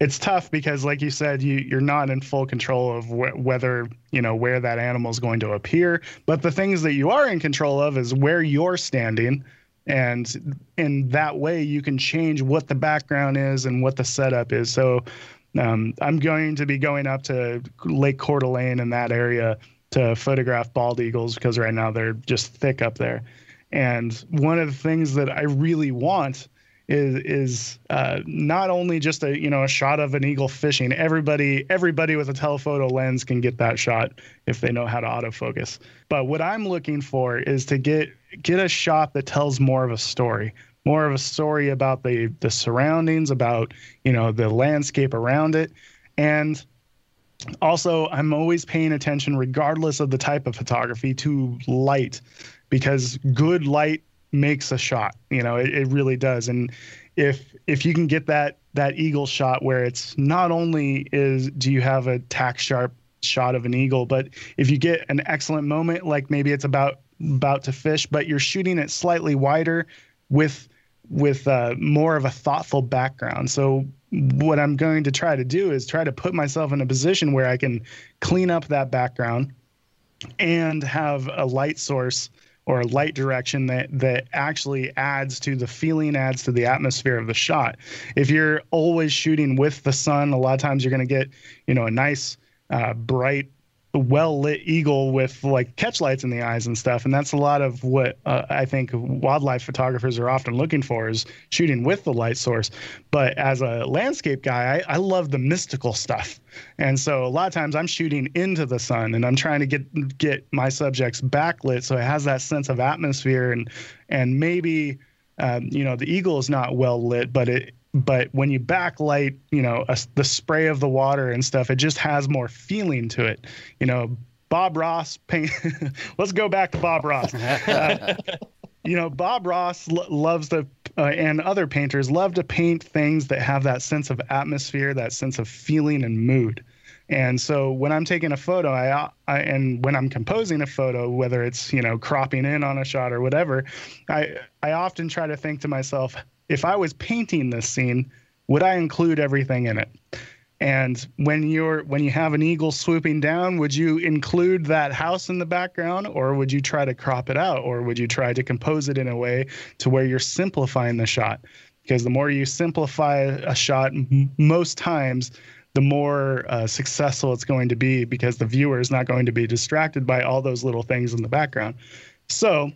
it's tough because, like you said, you you're not in full control of wh- whether you know where that animal is going to appear. But the things that you are in control of is where you're standing, and in that way you can change what the background is and what the setup is. So. Um, I'm going to be going up to Lake Coeur d'Alene in that area to photograph bald eagles because right now they're just thick up there. And one of the things that I really want is is uh, not only just a you know a shot of an eagle fishing. Everybody everybody with a telephoto lens can get that shot if they know how to autofocus. But what I'm looking for is to get get a shot that tells more of a story, more of a story about the the surroundings, about you know the landscape around it, and also i'm always paying attention regardless of the type of photography to light because good light makes a shot you know it, it really does. And if if you can get that that eagle shot where it's not only is do you have a tack sharp shot of an eagle but if you get an excellent moment like maybe it's about about to fish but you're shooting it slightly wider with with uh, more of a thoughtful background. So what I'm going to try to do is try to put myself in a position where I can clean up that background and have a light source or a light direction that that actually adds to the feeling adds to the atmosphere of the shot. If you're always shooting with the sun a lot of times you're going to get you know a nice uh, bright well lit eagle with like catch lights in the eyes and stuff and that's a lot of what uh, i think wildlife photographers are often looking for is shooting with the light source. But as a landscape guy I, I love the mystical stuff. And so a lot of times i'm shooting into the sun and i'm trying to get get my subjects backlit so it has that sense of atmosphere and and maybe um, you know the eagle is not well lit but it but when you backlight you know a, the spray of the water and stuff it just has more feeling to it. You know bob ross paint let's go back to bob ross. Uh, you know bob ross lo- loves the uh, and other painters love to paint things that have that sense of atmosphere that sense of feeling and mood. And so when I'm taking a photo, I, I, and when I'm composing a photo, whether it's you know cropping in on a shot or whatever, I I often try to think to myself, if I was painting this scene, would I include everything in it? And when you're when you have an eagle swooping down, would you include that house in the background, or would you try to crop it out, or would you try to compose it in a way to where you're simplifying the shot? Because the more you simplify a shot, m- most times the more uh, successful it's going to be because the viewer is not going to be distracted by all those little things in the background. So,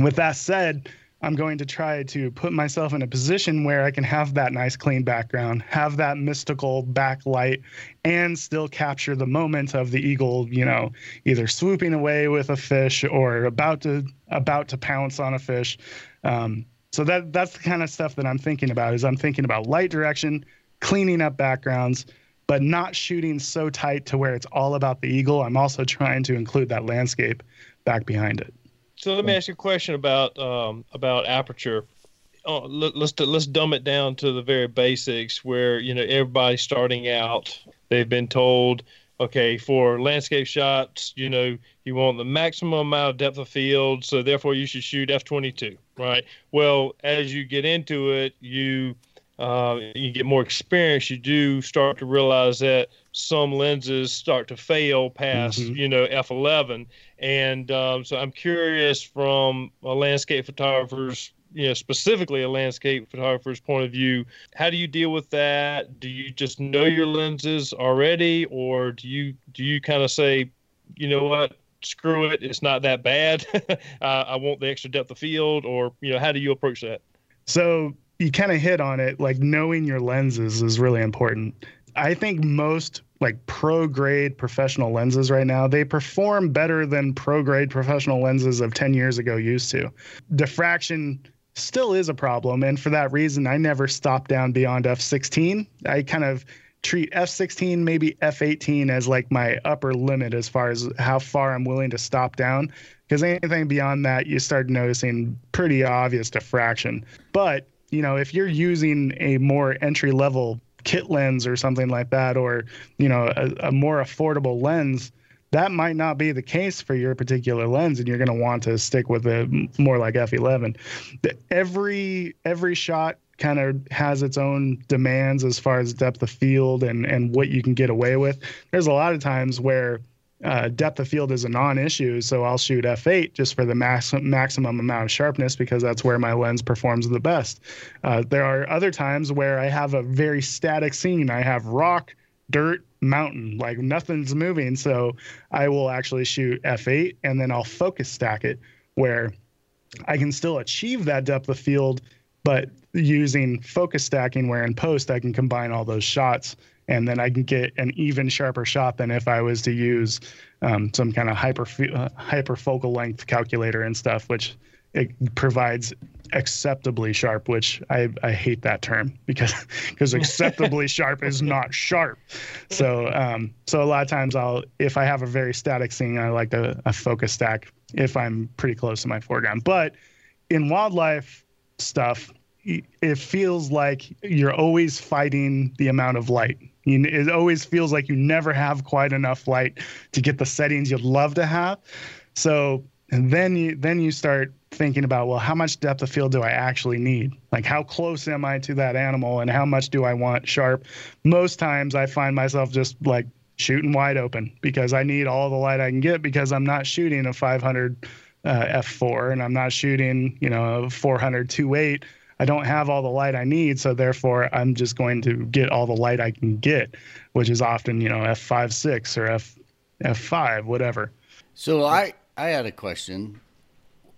with that said, I'm going to try to put myself in a position where I can have that nice clean background, have that mystical backlight, and still capture the moment of the eagle, you know, either swooping away with a fish or about to about to pounce on a fish. Um, so that that's the kind of stuff that I'm thinking about. Is I'm thinking about light direction, cleaning up backgrounds, but not shooting so tight to where it's all about the eagle. I'm also trying to include that landscape back behind it. So let me ask you a question about um, about aperture. Oh, let, let's let's dumb it down to the very basics, where you know everybody's starting out. They've been told, okay, for landscape shots, you know, you want the maximum amount of depth of field, so therefore you should shoot f22, right? Well, as you get into it, you uh, you get more experience, you do start to realize that some lenses start to fail past, mm-hmm. you know, f11. And um, so I'm curious from a landscape photographer's, you know, specifically a landscape photographer's point of view, how do you deal with that? Do you just know your lenses already, or do you do you kind of say, you know what, screw it, it's not that bad. I want the extra depth of field, or you know, how do you approach that? So you kind of hit on it like knowing your lenses is really important i think most like pro grade professional lenses right now they perform better than pro grade professional lenses of 10 years ago used to. Diffraction still is a problem and for that reason i never stop down beyond f16 i kind of treat f16 maybe f18 as like my upper limit as far as how far i'm willing to stop down because anything beyond that you start noticing pretty obvious diffraction. But you know, if you're using a more entry level kit lens or something like that, or, you know, a, a more affordable lens, that might not be the case for your particular lens and you're going to want to stick with a more like f11 every every shot kind of has its own demands as far as depth of field and and what you can get away with. There's a lot of times where uh, depth of field is a non-issue, so I'll shoot f8 just for the max- maximum amount of sharpness because that's where my lens performs the best. Uh, there are other times where I have a very static scene. I have rock, dirt, mountain, like nothing's moving, so I will actually shoot f8 and then I'll focus stack it where I can still achieve that depth of field, but using focus stacking where in post I can combine all those shots and then I can get an even sharper shot than if I was to use um, some kind of hyper uh, hyper focal length calculator and stuff, which it provides acceptably sharp, which I, I hate that term because because acceptably sharp is not sharp. So um, so a lot of times I'll if I have a very static scene, I like a, a focus stack if I'm pretty close to my foreground. But in wildlife stuff, it feels like you're always fighting the amount of light. It always feels like you never have quite enough light to get the settings you'd love to have. So and then you then you start thinking about well how much depth of field do i actually need like how close am i to that animal and how much do i want sharp most times i find myself just like shooting wide open because i need all the light i can get because i'm not shooting a 500 uh, f4 and i'm not shooting you know a 400 28 I don't have all the light I need, so therefore I'm just going to get all the light I can get, which is often you know f five six or f f five whatever. So I I had a question.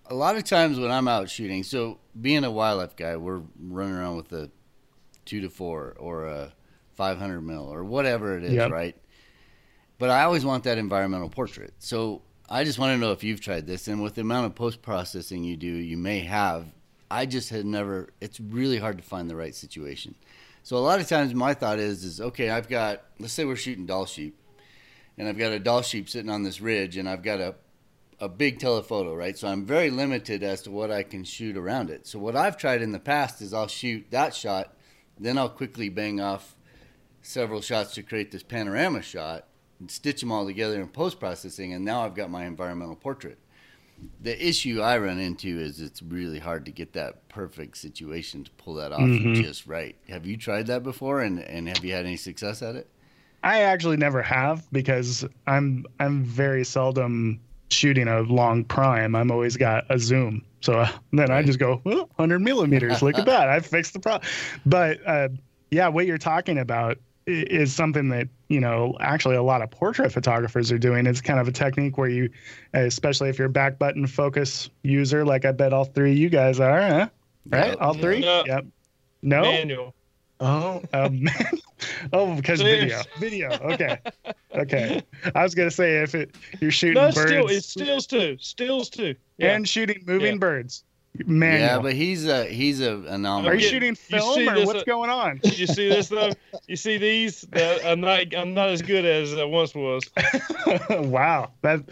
A lot of times when I'm out shooting, so being a wildlife guy, we're running around with a two to four or a 500 mil or whatever it is, yep. right? But I always want that environmental portrait. So I just want to know if you've tried this, and with the amount of post processing you do, you may have I just had never. It's really hard to find the right situation. So a lot of times my thought is is okay. I've got let's say we're shooting Dall sheep, and I've got a Dall sheep sitting on this ridge, and I've got a a big telephoto, right? So I'm very limited as to what I can shoot around it. So what I've tried in the past is I'll shoot that shot, then I'll quickly bang off several shots to create this panorama shot and stitch them all together in post processing, and now I've got my environmental portrait the issue I run into is it's really hard to get that perfect situation to pull that off mm-hmm. just right. Have you tried that before, and and have you had any success at it? I actually never have because I'm I'm very seldom shooting a long prime. I'm always got a zoom, so uh, then right. I just go well, 100 millimeters. Look at that, I fixed the problem. But uh, yeah, what you're talking about is something that you know actually a lot of portrait photographers are doing. It's kind of a technique where you, especially if you're a back button focus user, like I bet all three of you guys are, huh? right? Yep. All three? No. Yep. No. Manual. Oh, um, oh, because video, video. Okay, okay. I was gonna say if it you're shooting No, birds still, it's stills too. Stills too. Yeah. and shooting moving Yeah. birds, manual. Yeah, but he's a he's a are you shooting film see or this, what's uh, going on? you see this though? You see these? That I'm not. I'm not as good as I once was. wow, that.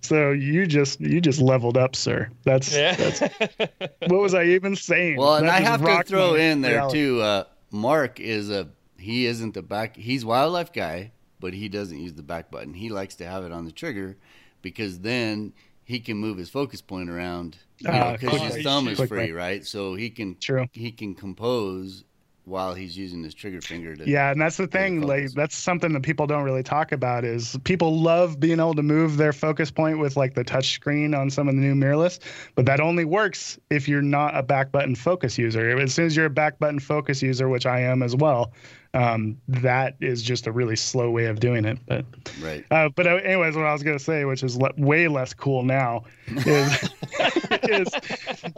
So you just you just leveled up, sir. That's Yeah. that's what was I even saying? Well, and I have to throw in there reality. too. Uh, Mark is a he isn't the back. He's wildlife guy, but he doesn't use the back button. He likes to have it on the trigger because then he can move his focus point around. You Ah, because quickly. his thumb is free, right? So he can True. he can compose while he's using his trigger finger to Yeah, and that's the thing. Like that's something that people don't really talk about. Is people love being able to move their focus point with like the touch screen on some of the new mirrorless, but that only works if you're not a back button focus user. As soon as you're a back button focus user, which I am as well, um, that is just a really slow way of doing it. But right. uh, but uh, anyways, what I was gonna say, which is le- way less cool now, is is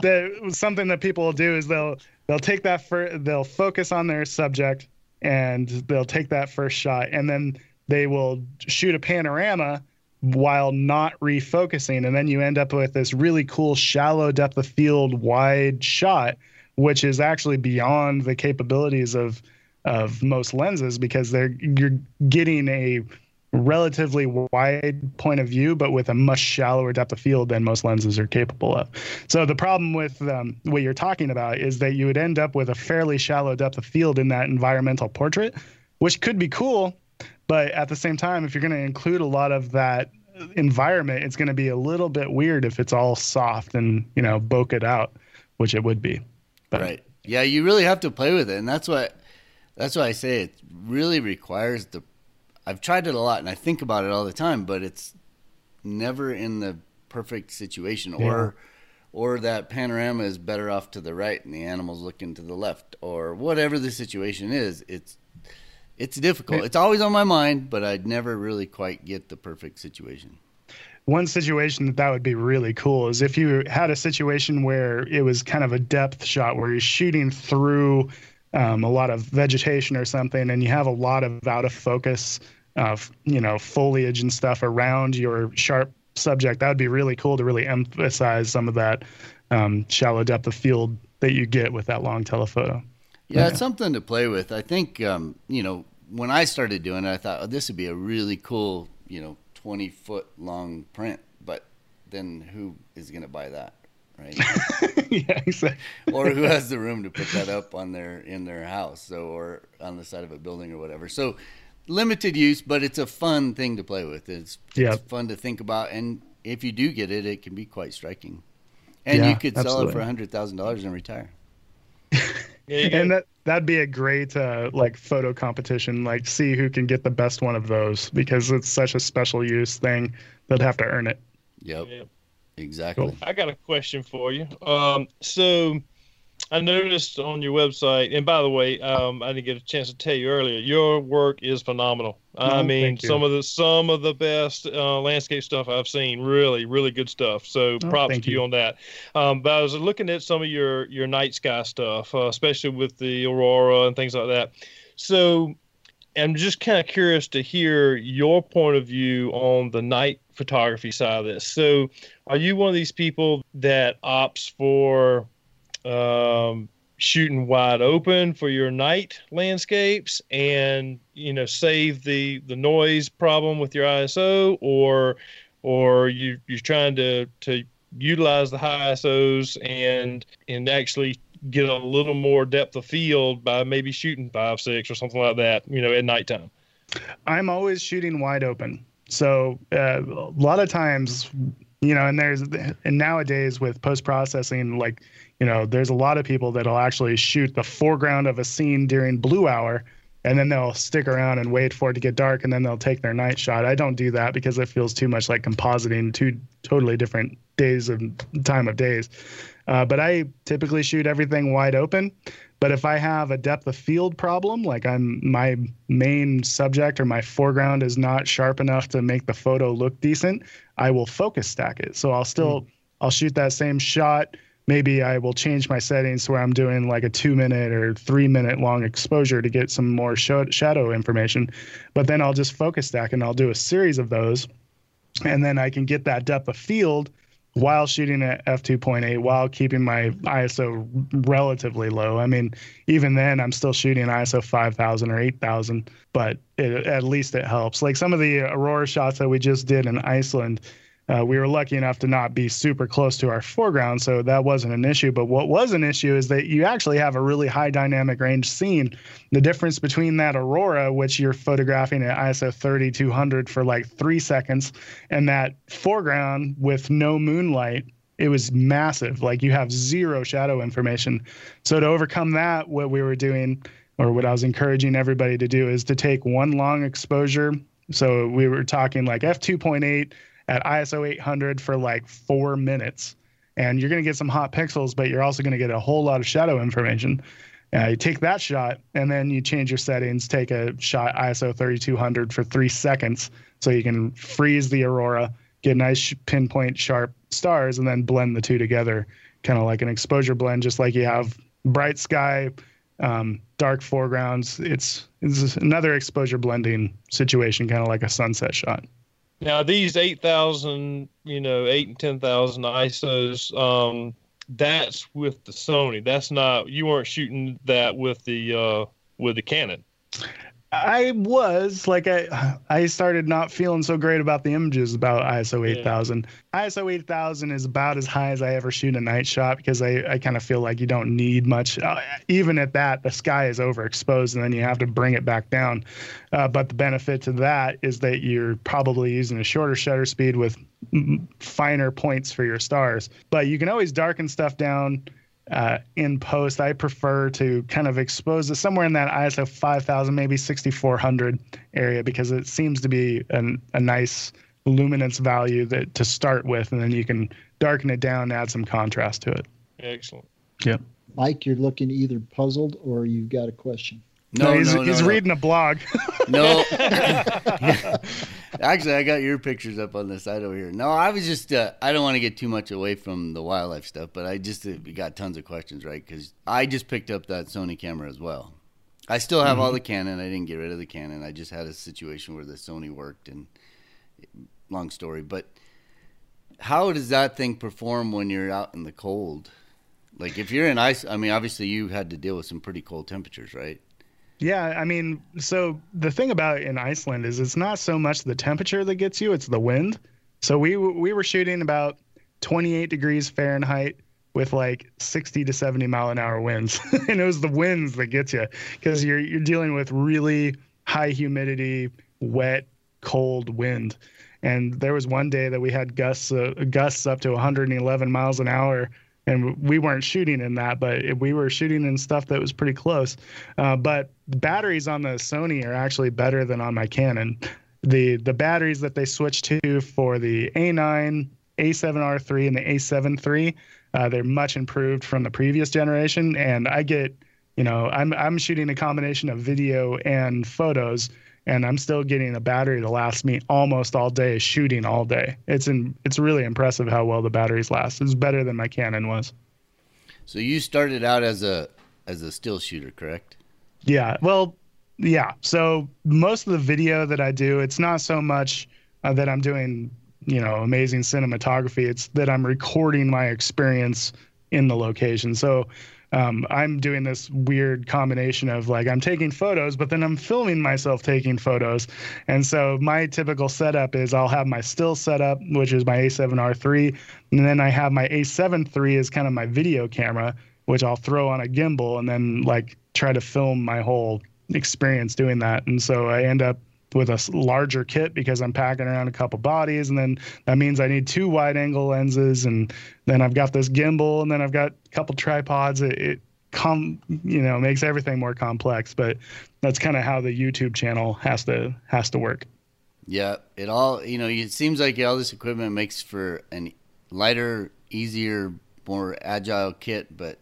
that something that people will do is they'll they'll take that they'll focus on their subject and they'll take that first shot. And then they will shoot a panorama while not refocusing. And then you end up with this really cool shallow depth of field wide shot which is actually beyond the capabilities of of most lenses because they're you're getting a relatively wide point of view, but with a much shallower depth of field than most lenses are capable of. So the problem with um, what you're talking about is that you would end up with a fairly shallow depth of field in that environmental portrait, which could be cool, but at the same time, if you're going to include a lot of that environment, it's going to be a little bit weird if it's all soft and you know bokeh out, which it would be. But- Right. Yeah, you really have to play with it, and that's what that's why I say it really requires the. I've tried it a lot, and I think about it all the time, but it's never in the perfect situation, or or that panorama is better off to the right and the animal's looking to the left, or whatever the situation is. It's it's difficult. It's always on my mind, but I'd never really quite get the perfect situation. one situation that that would be really cool is if you had a situation where it was kind of a depth shot where you're shooting through um, a lot of vegetation or something and you have a lot of out of focus uh, you know foliage and stuff around your sharp subject that would be really cool to really emphasize some of that um, shallow depth of field that you get with that long telephoto Yeah, it's something to play with. I think um, you know when I started doing it, I thought oh, this would be a really cool, you know, twenty foot long print. But then who is going to buy that, right? yeah exactly. or who has the room to put that up on their in their house, so or on the side of a building or whatever. So limited use, but it's a fun thing to play with. It's, Yeah. it's fun to think about, and if you do get it, it can be quite striking. And Yeah, you could sell it for a hundred thousand dollars and retire. Yeah, you got- and that that'd be a great uh, like photo competition like see who can get the best one of those because it's such a special use thing they'd have to earn it Yep, yeah. Exactly. Cool. I got a question for you. Um, so I noticed on your website, and by the way, um, I didn't get a chance to tell you earlier. Your work is phenomenal. I Oh, mean, some of the some of the best uh, landscape stuff I've seen. Really, really good stuff. So Oh, props to you. you. on that. Um, but I was looking at some of your your night sky stuff, uh, especially with the aurora and things like that. So I'm just kind of curious to hear your point of view on the night photography side of this. So, are you one of these people that opts for um, shooting wide open for your night landscapes and you know save the the noise problem with your ISO, or or you you're trying to to utilize the high ISOs and and actually get a little more depth of field by maybe shooting five six or something like that you know at nighttime. I'm always shooting wide open. So uh, a lot of times you know and there's and nowadays with post processing like you know there's a lot of people that'll actually shoot the foreground of a scene during blue hour and then they'll stick around and wait for it to get dark and then they'll take their night shot. I don't do that because it feels too much like compositing two totally different days of time of days Uh, but I typically shoot everything wide open. But if I have a depth of field problem, like I'm my main subject or my foreground is not sharp enough to make the photo look decent, I will focus stack it. So I'll still mm. I'll shoot that same shot. Maybe I will change my settings where I'm doing like a two minute or three minute long exposure to get some more sh- shadow information. But then I'll just focus stack and I'll do a series of those. And then I can get that depth of field while shooting at f2.8 while keeping my ISO relatively low. I mean, even then I'm still shooting ISO 5000 or 8000, but it, at least it helps. Like some of the aurora shots that we just did in Iceland, uh, we were lucky enough to not be super close to our foreground, so that wasn't an issue. But what was an issue is that you actually have a really high dynamic range scene. The difference between that aurora, which you're photographing at ISO 3200 for like three seconds, and that foreground with no moonlight, it was massive. Like you have zero shadow information. So to overcome that, what we were doing, or what I was encouraging everybody to do, is to take one long exposure. So we were talking like f2.8 at ISO 800 for like four minutes. And you're going to get some hot pixels, but you're also going to get a whole lot of shadow information. Uh, you take that shot and then you change your settings, take a shot ISO 3200 for three seconds so you can freeze the aurora, get nice pinpoint sharp stars, and then blend the two together, kind of like an exposure blend, just like you have bright sky, um, dark foregrounds. It's, it's another exposure blending situation, kind of like a sunset shot. Now these eight thousand, you know, eight and ten thousand ISOs, um, that's with the Sony. That's not you weren't shooting that with the uh, with the Canon. I was like I I started not feeling so great about the images about ISO 8000. Yeah. ISO 8000 is about as high as I ever shoot a night shot because I I kind of feel like you don't need much. Uh, even at that, the sky is overexposed and then you have to bring it back down. Uh, but the benefit to that is that you're probably using a shorter shutter speed with finer points for your stars. But you can always darken stuff down uh, in post, I prefer to kind of expose it somewhere in that ISO 5000, maybe 6400 area because it seems to be an, a nice luminance value that to start with, and then you can darken it down, add some contrast to it. Excellent. Yep. Mike, you're looking either puzzled or you've got a question. No, no he's, no, he's no, reading a blog. no, actually, I got your pictures up on the side over here. No, I was just uh, I don't want to get too much away from the wildlife stuff, but I just uh, got tons of questions, right? Because I just picked up that Sony camera as well. I still have mm-hmm. all the Canon. I didn't get rid of the Canon. I just had a situation where the Sony worked, and long story. But how does that thing perform when you're out in the cold? Like if you're in ice, I mean, obviously you had to deal with some pretty cold temperatures, right? Yeah, I mean, so the thing about in Iceland is it's not so much the temperature that gets you; it's the wind. So we we were shooting about 28 degrees Fahrenheit with like 60 to 70 mile an hour winds, and it was the winds that gets you because you're you're dealing with really high humidity, wet, cold wind. And there was one day that we had gusts uh, gusts up to 111 miles an hour and we weren't shooting in that, but we were shooting in stuff that was pretty close. Uh, but the batteries on the Sony are actually better than on my Canon. The the batteries that they switched to for the A9, A7R3, and the A7 III, uh, they're much improved from the previous generation. And I get, you know, I'm I'm shooting a combination of video and photos and I'm still getting a battery to last me almost all day shooting all day. It's in, it's really impressive how well the batteries last. It's better than my Canon was. So you started out as a as a still shooter, correct? Yeah. Well, yeah. So most of the video that I do, it's not so much uh, that I'm doing, you know, amazing cinematography. It's that I'm recording my experience in the location. So um, I'm doing this weird combination of like I'm taking photos, but then I'm filming myself taking photos. And so my typical setup is I'll have my still setup, which is my A7R3, and then I have my A7 III as kind of my video camera, which I'll throw on a gimbal and then like try to film my whole experience doing that. And so I end up with a larger kit because I'm packing around a couple bodies, and then that means I need two wide angle lenses, and then I've got this gimbal, and then I've got a couple tripods. It, it com you know makes everything more complex, but that's kind of how the YouTube channel has to has to work. Yeah, it all you know. It seems like all this equipment makes for an lighter, easier more agile kit, but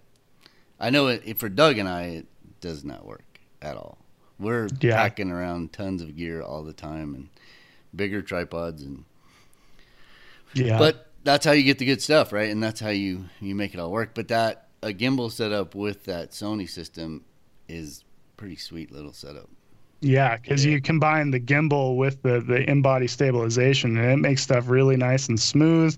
I know it, for Doug and I, it does not work at all. We're Yeah. packing around tons of gear all the time and bigger tripods and Yeah. but that's how you get the good stuff, right? And that's how you you make it all work. But that a gimbal setup with that Sony system is pretty sweet little setup. Yeah, because you combine the gimbal with the the in-body stabilization, and it makes stuff really nice and smooth.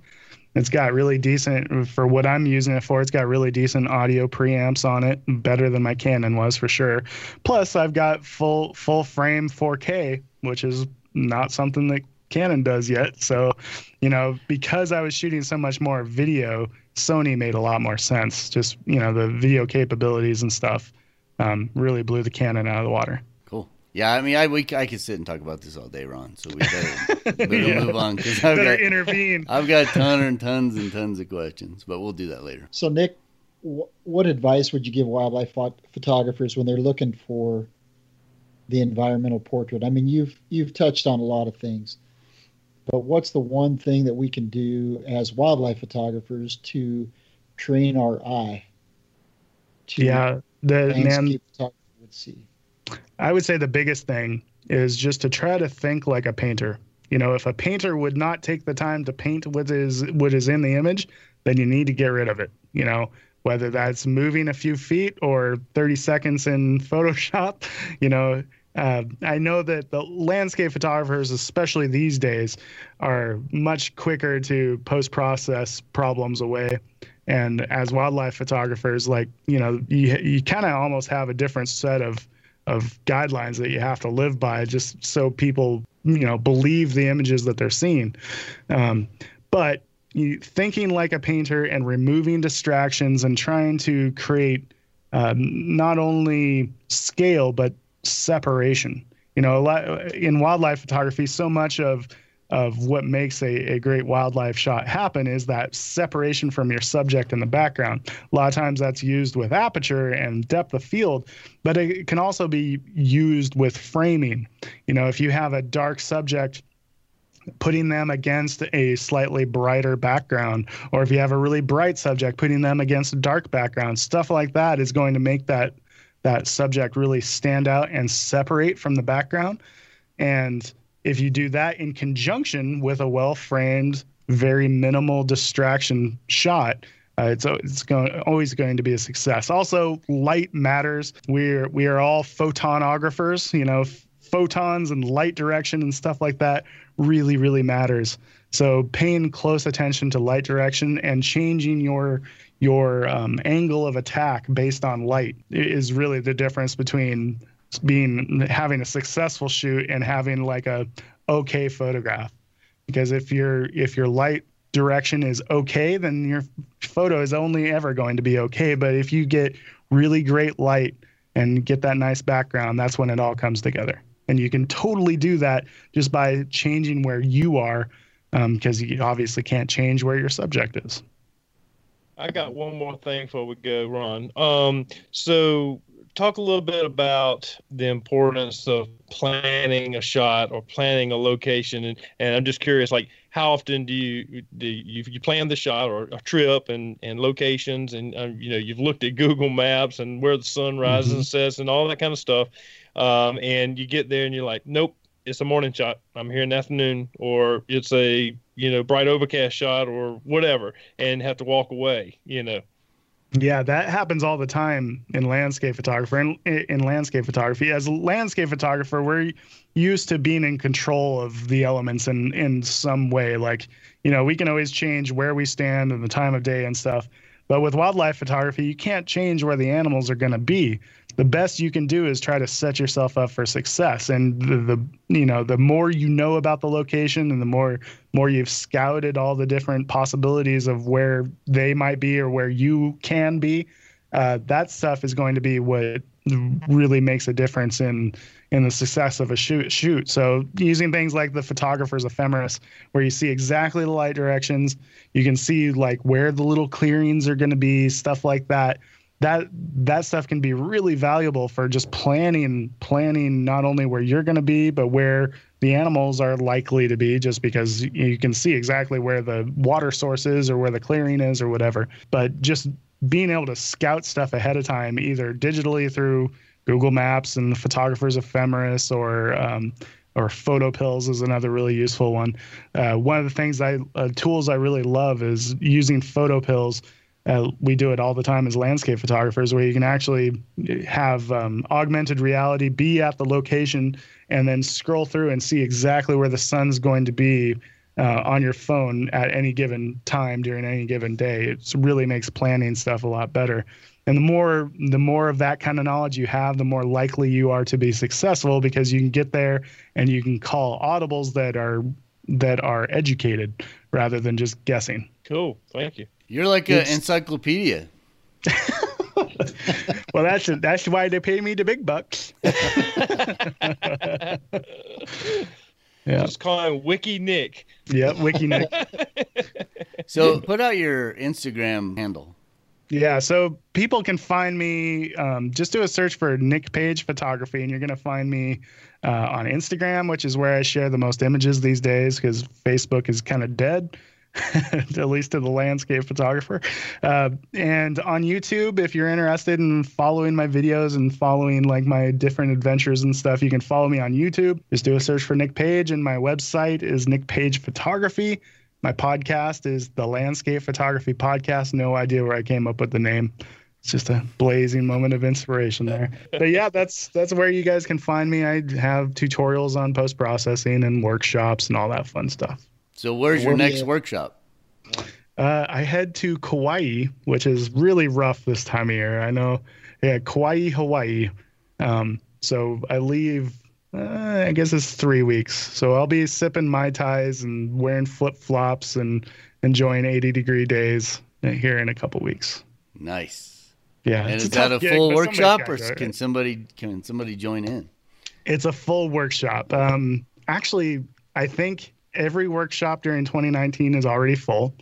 It's got really decent for what I'm using it for. It's got really decent audio preamps on it, better than my Canon was for sure. Plus, I've got full full frame 4K, which is not something that Canon does yet. So, you know, because I was shooting so much more video, Sony made a lot more sense. Just you know, the video capabilities and stuff um, really blew the Canon out of the water. Cool. Yeah, I mean, I we I could sit and talk about this all day, Ron. So we better, better Yeah. move on because I've Better got intervene. I've got ton and tons and tons of questions, but we'll do that later. So, Nick, wh- what advice would you give wildlife phot- photographers when they're looking for the environmental portrait? I mean, you've you've touched on a lot of things, but what's the one thing that we can do as wildlife photographers to train our eye to Yeah, the man. landscape photography would see? I would say the biggest thing is just to try to think like a painter. You know, if a painter would not take the time to paint what is what is in the image, then you need to get rid of it. You know, whether that's moving a few feet or 30 seconds in Photoshop. You know, uh, I know that the landscape photographers, especially these days, are much quicker to post process problems away. And as wildlife photographers, like you know, you you kind of almost have a different set of of guidelines that you have to live by just so people you know believe the images that they're seeing. Um, but you thinking like a painter and removing distractions and trying to create um, not only scale but separation. You know a lot in wildlife photography so much of of what makes a, a great wildlife shot happen is that separation from your subject in the background. A lot of times that's used with aperture and depth of field, but it can also be used with framing. You know, if you have a dark subject, putting them against a slightly brighter background, or if you have a really bright subject, putting them against a dark background, stuff like that is going to make that that subject really stand out and separate from the background. And if you do that in conjunction with a well framed, very minimal distraction shot, uh, it's it's going always going to be a success. Also, light matters. We're we are all photonographers. You know, photons and light direction and stuff like that really really matters. So paying close attention to light direction and changing your your um, angle of attack based on light is really the difference between being having a successful shoot and having like a okay photograph. Because if your if your light direction is okay then your photo is only ever going to be okay. But if you get really great light and get that nice background that's when it all comes together. And you can totally do that just by changing where you are because you obviously can't change where your subject is. I got one more thing before we go, Ron. Um, so talk a little bit about the importance of planning a shot or planning a location, and, and I'm just curious, like how often do you do you, you plan the shot or a trip and and locations, and um, you know you've looked at Google Maps and where the sun rises and sets and all that kind of stuff, um, and you get there and you're like, nope, it's a morning shot. I'm here in the afternoon, or it's a you know bright overcast shot or whatever, and have to walk away. You know. Yeah, that happens all the time in landscape photography. In, in landscape photography, as a landscape photographer, we're used to being in control of the elements in in some way. Like, you know, we can always change where we stand and the time of day and stuff. But with wildlife photography, you can't change where the animals are going to be. The best you can do is try to set yourself up for success. And the, the you know the more you know about the location and the more more you've scouted all the different possibilities of where they might be or where you can be, uh, that stuff is going to be what really makes a difference in in the success of a shoot shoot. So using things like the photographer's ephemeris, where you see exactly the light directions, you can see like where the little clearings are going to be, stuff like that. That that stuff can be really valuable for just planning planning not only where you're going to be but where the animals are likely to be just because you can see exactly where the water source is or where the clearing is or whatever but just being able to scout stuff ahead of time either digitally through google maps and the photographer's ephemeris or um, or PhotoPills is another really useful one. Uh, one of the things I uh, tools I really love is using photo PhotoPills uh, we do it all the time as landscape photographers, where you can actually have um, augmented reality be at the location and then scroll through and see exactly where the sun's going to be uh, on your phone at any given time during any given day. It really makes planning stuff a lot better. And the more the more of that kind of knowledge you have, the more likely you are to be successful because you can get there and you can call audibles that are that are educated rather than just guessing. Cool. Thank you. You're like an encyclopedia. well, that's that's why they pay me the big bucks. yeah. Just call him Wiki Nick. Yep, Wiki Nick. so put out your Instagram handle. Yeah, so people can find me. Um, just do a search for Nick Page Photography, and you're going to find me uh, on Instagram, which is where I share the most images these days because Facebook is kind of dead. at least to the landscape photographer. Uh, and on YouTube, if you're interested in following my videos and following like my different adventures and stuff, you can follow me on YouTube. Just do a search for Nick Page, and my website is Nick Page Photography. My podcast is the Landscape Photography Podcast. No idea where I came up with the name. It's just a blazing moment of inspiration there. but yeah, that's that's where you guys can find me. I have tutorials on post processing and workshops and all that fun stuff. So where's your next workshop? Uh, I head to Kauai, which is really rough this time of year. I know, yeah, Kauai, Hawaii. Um, so I leave. Uh, I guess it's three weeks. So I'll be sipping mai tais and wearing flip flops and enjoying 80 degree days here in a couple weeks. Nice. Yeah. And is that a full gig, workshop, or can somebody can somebody join in? It's a full workshop. Um, actually, I think every workshop during 2019 is already full,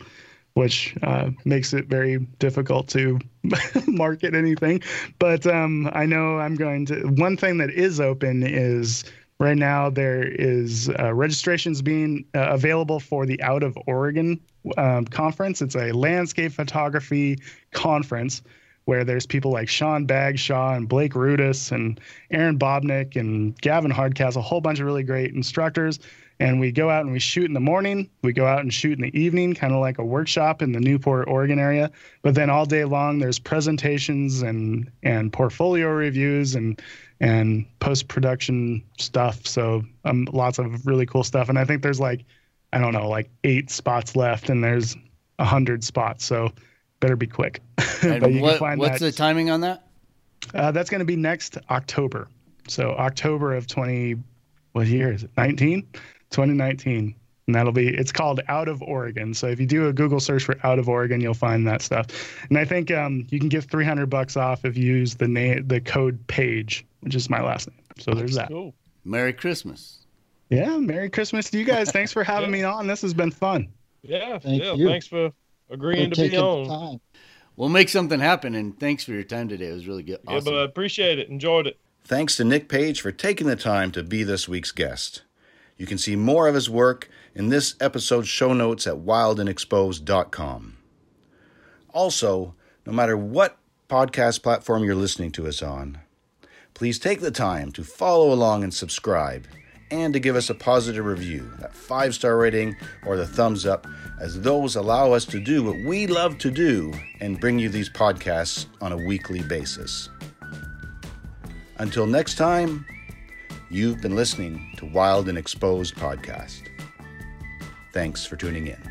which uh, makes it very difficult to market anything. But um, I know I'm going to. One thing that is open is right now there is uh, registrations being uh, available for the Out of Oregon um, conference. It's a landscape photography conference where there's people like Sean Bagshaw and Blake Rudis and Erin Babnik and Gavin Hardcastle, a whole bunch of really great instructors and we go out and we shoot in the morning. We go out and shoot in the evening, kind of like a workshop in the Newport, Oregon area. But then all day long, there's presentations and and portfolio reviews and and post production stuff. So um, lots of really cool stuff. And I think there's like I don't know, like eight spots left, and there's a hundred spots. So better be quick. what, what's that, the timing on that? Uh, that's going to be next October. So October of 20, what year is it? 19? 2019 and that'll be it's called out of oregon. So if you do a google search for out of oregon you'll find that stuff. And i think um, you can get 300 bucks off if you use the name the code page which is my last name. So there's that. cool. merry christmas. Yeah merry christmas to you guys. Thanks for having yeah. me on. This has been fun. Yeah Thank yeah. you. thanks for agreeing for to be on. we'll make something happen and thanks for your time today. It was really good. Awesome. yeah but i appreciate it. Enjoyed it. Thanks to nick page for taking the time to be this week's guest you can see more of his work in this episode's show notes at wildandexposed.com. Also, no matter what podcast platform you're listening to us on, please take the time to follow along and subscribe and to give us a positive review, that five star rating or the thumbs up, as those allow us to do what we love to do and bring you these podcasts on a weekly basis. Until next time, You've been listening to Wild and Exposed Podcast. Thanks for tuning in.